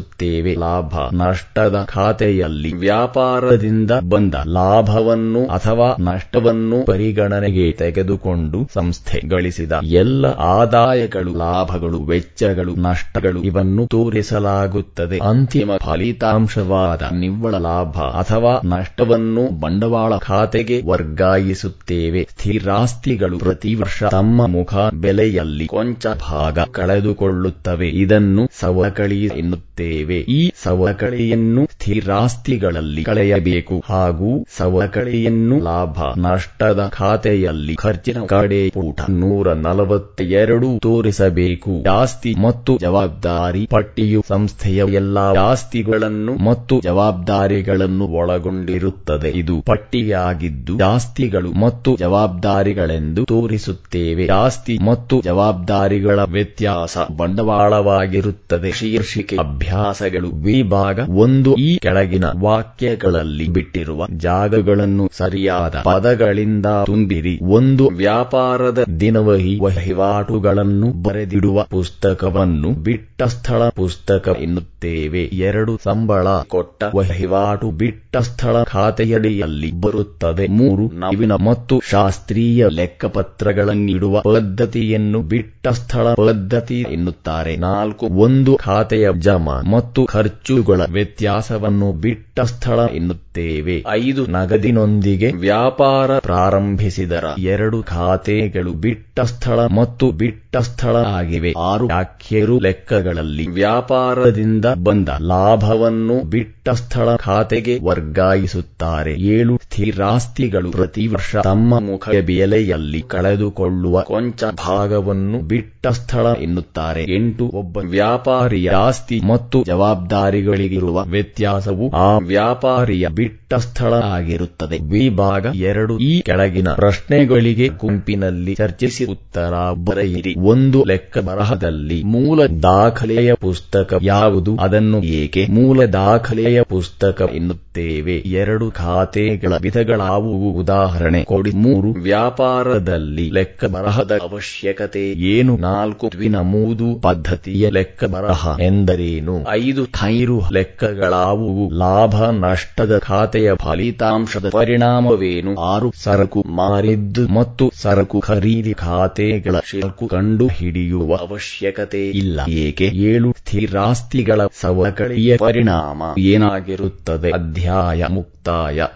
ವರ್ಗಾಯಿಸುತ್ತೇವೆ ಲಾಭ ನಷ್ಟದ ಖಾತೆಯಲ್ಲಿ ವ್ಯಾಪಾರದಿಂದ ಬಂದ ಲಾಭವನ್ನು ಅಥವಾ ನಷ್ಟವನ್ನು ಪರಿಗಣನೆಗೆ ತೆಗೆದುಕೊಂಡು ಸಂಸ್ಥೆ ಗಳಿಸಿದ ಎಲ್ಲ ಆದಾಯಗಳು, ಲಾಭಗಳು, ವೆಚ್ಚಗಳು, ನಷ್ಟಗಳು ಇವನ್ನು ತೋರಿಸಲಾಗುತ್ತದೆ. ಅಂತಿಮ ಫಲಿತಾಂಶವಾದ ನಿವ್ವಳ ಲಾಭ ಅಥವಾ ನಷ್ಟವನ್ನು ಬಂಡವಾಳ ಖಾತೆಗೆ ವರ್ಗಾಯಿಸುತ್ತೇವೆ. ಸ್ಥಿರಾಸ್ತಿಗಳು ಪ್ರತಿ ವರ್ಷ ತಮ್ಮ ಮುಖ ಬೆಲೆಯಲ್ಲಿ ಕೊಂಚ ಭಾಗ ಕಳೆದುಕೊಳ್ಳುತ್ತವೆ. ಇದನ್ನು ಸವಕಳಿ ಎನ್ನುತ್ತೇವೆ. ಈ ಸವಕಳಿಯನ್ನು ಸ್ಥಿರಾಸ್ತಿಗಳಲ್ಲಿ ಕಳೆಯಬೇಕು. ಹಾಗೂ ಸವಕಳಿಯನ್ನು ಲಾಭ, ನಷ್ಟದ ಖಾತೆಯಲ್ಲಿ ಖರ್ಚಿನ ಕಡೆ ಪೂಟ ನೂರ ನಲವತ್ತೆರಡು ತೋರಿಸಬೇಕು. ಜಾಸ್ತಿ ಮತ್ತು ಜವಾಬ್ದಾರಿ ಪಟ್ಟಿಯು ಸಂಸ್ಥೆಯ ಎಲ್ಲಾ ಜಾಸ್ತಿಗಳನ್ನು ಮತ್ತು ಜವಾಬ್ದಾರಿಗಳನ್ನು ಒಳಗೊಂಡಿರುತ್ತದೆ. ಇದು ಪಟ್ಟಿಯಾಗಿದ್ದು ಜಾಸ್ತಿಗಳು ಮತ್ತು ಜವಾಬ್ದಾರಿಗಳೆಂದು ತೋರಿಸುತ್ತೇವೆ. ಜಾಸ್ತಿ ಮತ್ತು ಜವಾಬ್ದಾರಿಗಳ ವ್ಯತ್ಯಾಸ ಬಂಡವಾಳವಾಗಿರುತ್ತದೆ. ಶೀರ್ಷಿಕೆ ಅಭ್ಯಾಸಗಳು ವಿಭಾಗ ಒಂದು ಈ ಕೆಳಗಿನ ವಾಕ್ಯಗಳಲ್ಲಿ ಬಿಟ್ಟಿರುವ ಜಾಗಗಳನ್ನು ಸರಿಯಾದ ಪದಗಳಿಂದ ತುಂಬಿರಿ. ಒಂದು ವ್ಯಾಪಾರದ ದಿನವಹಿ ವಹಿವಾಟುಗಳನ್ನು ಬರೆದಿಡುವ ಪುಸ್ತಕವನ್ನು ಬಿಟ್ಟ ಸ್ಥಳ ಪುಸ್ತಕ ಎನ್ನುತ್ತೇವೆ. ಎರಡು ಸಂಬಳ ಕೊಟ್ಟ ವಹಿವಾಟು ಬಿಟ್ಟ ಸ್ಥಳ ಖಾತೆಯಡಿಯಲ್ಲಿ ಬರುತ್ತದೆ. ಮೂರು ನವೀನ ಮತ್ತು ಶಾಸ್ತ್ರೀಯ ಲೆಕ್ಕಪತ್ರಗಳನ್ನಿಡುವ ಪದ್ಧತಿಯನ್ನು ಬಿಟ್ಟ ಸ್ಥಳ ಪದ್ಧತಿ ಎನ್ನುತ್ತಾರೆ. ನಾಲ್ಕು, ಒಂದು ಖಾತೆಯ ಜಮಾ ಮತ್ತು ಖರ್ಚುಗಳ ವ್ಯತ್ಯಾಸವನ್ನು ಬಿಟ್ಟ ಸ್ಥಳ ಎನ್ನುತ್ತೇವೆ. ಐದು ನಗದಿನೊಂದಿಗೆ ವ್ಯಾಪಾರ ಪ್ರಾರಂಭಿಸಿದರ ಎರಡು ಖಾತೆಗಳು ಬಿಟ್ಟ ಸ್ಥಳ ಮತ್ತು ಬಿಟ್ಟ ಸ್ಥಳ ಆಗಿವೆ. ಆರು ವ್ಯಾಖ್ಯರು ಲೆಕ್ಕಗಳಲ್ಲಿ ವ್ಯಾಪಾರದಿಂದ ಬಂದ ಲಾಭವನ್ನು ಬಿಟ್ಟ ಸ್ಥಳ ಖಾತೆಗೆ ವರ್ಗಾಯಿಸುತ್ತಾರೆ. ಏಳು ಸ್ಥಿರಾಸ್ತಿಗಳು ಪ್ರತಿ ವರ್ಷ ತಮ್ಮ ಮುಖ ಬೆಲೆಯಲ್ಲಿ ಕಳೆದುಕೊಳ್ಳುವ ಕೊಂಚ ಭಾಗವನ್ನು ಬಿಟ್ಟ ಸ್ಥಳ ಎನ್ನುತ್ತಾರೆ. ಎಂಟು ಒಬ್ಬ ವ್ಯಾಪಾರಿಯ ಆಸ್ತಿ ಮತ್ತು ಜವಾಬ್ದಾರಿಗಳಿಗಿರುವ ವ್ಯತ್ಯಾಸವು ಆ ವ್ಯಾಪಾರಿಯ ಬಿಟ್ಟ ಸ್ಥಳ ಆಗಿರುತ್ತದೆ. ವಿಭಾಗ ಎರಡು. ಈ ಕೆಳಗಿನ ಪ್ರಶ್ನೆಗಳಿಗೆ ಗುಂಪಿನಲ್ಲಿ ಚರ್ಚಿಸಿ ಉತ್ತರ ಬರೆಯಿರಿ ಒಂದು ಲೆಕ್ಕ ಬರಹದಲ್ಲಿ ಮೂಲ ದಾಖಲೆಯ ಪುಸ್ತಕ ಯಾವುದು? ಅದನ್ನು ಏಕೆ ಮೂಲ ದಾಖಲೆಯ ಪುಸ್ತಕ ಎನ್ನುತ್ತೇವೆ? ಎರಡು ಖಾತೆಗಳ ವಿಧಗಳಾವುವು? ಉದಾಹರಣೆ ಕೊಡಿ. ಮೂರು. ವ್ಯಾಪಾರದಲ್ಲಿ ಲೆಕ್ಕ ಬರಹದ ಅವಶ್ಯಕತೆ ಏನು? ನಾಲ್ಕು. ದ್ವಿನಮೂದು ಪದ್ಧತಿಯ ಲೆಕ್ಕ ಬರಹ ಎಂದರೇನು? ಐದು. ಥೈರು ಲೆಕ್ಕಗಳಾವುವು? ಲಾಭ, ನಷ್ಟದ ಖಾತೆಯ ಫಲಿತಾಂಶದ ಪರಿಣಾಮವೇನು? ಆರು, ಸರಕು ಮಾರಿದ್ದು ಮತ್ತು ಸರಕು ಖರೀದಿ ಖಾತೆಗಳ ಶಿಲ್ಕು ಕಂಡು ಹಿಡಿಯುವ ಅವಶ್ಯಕತೆ ಇಲ್ಲ. ಏಕೆ? ಏಳು, ಸ್ಥಿರಾಸ್ತಿಗಳ ಸವಕಳಿಯ ಪರಿಣಾಮ ಏನಾಗಿರುತ್ತದೆ? ಅಧ್ಯಾಯ ಮುಕ್ತಾಯ.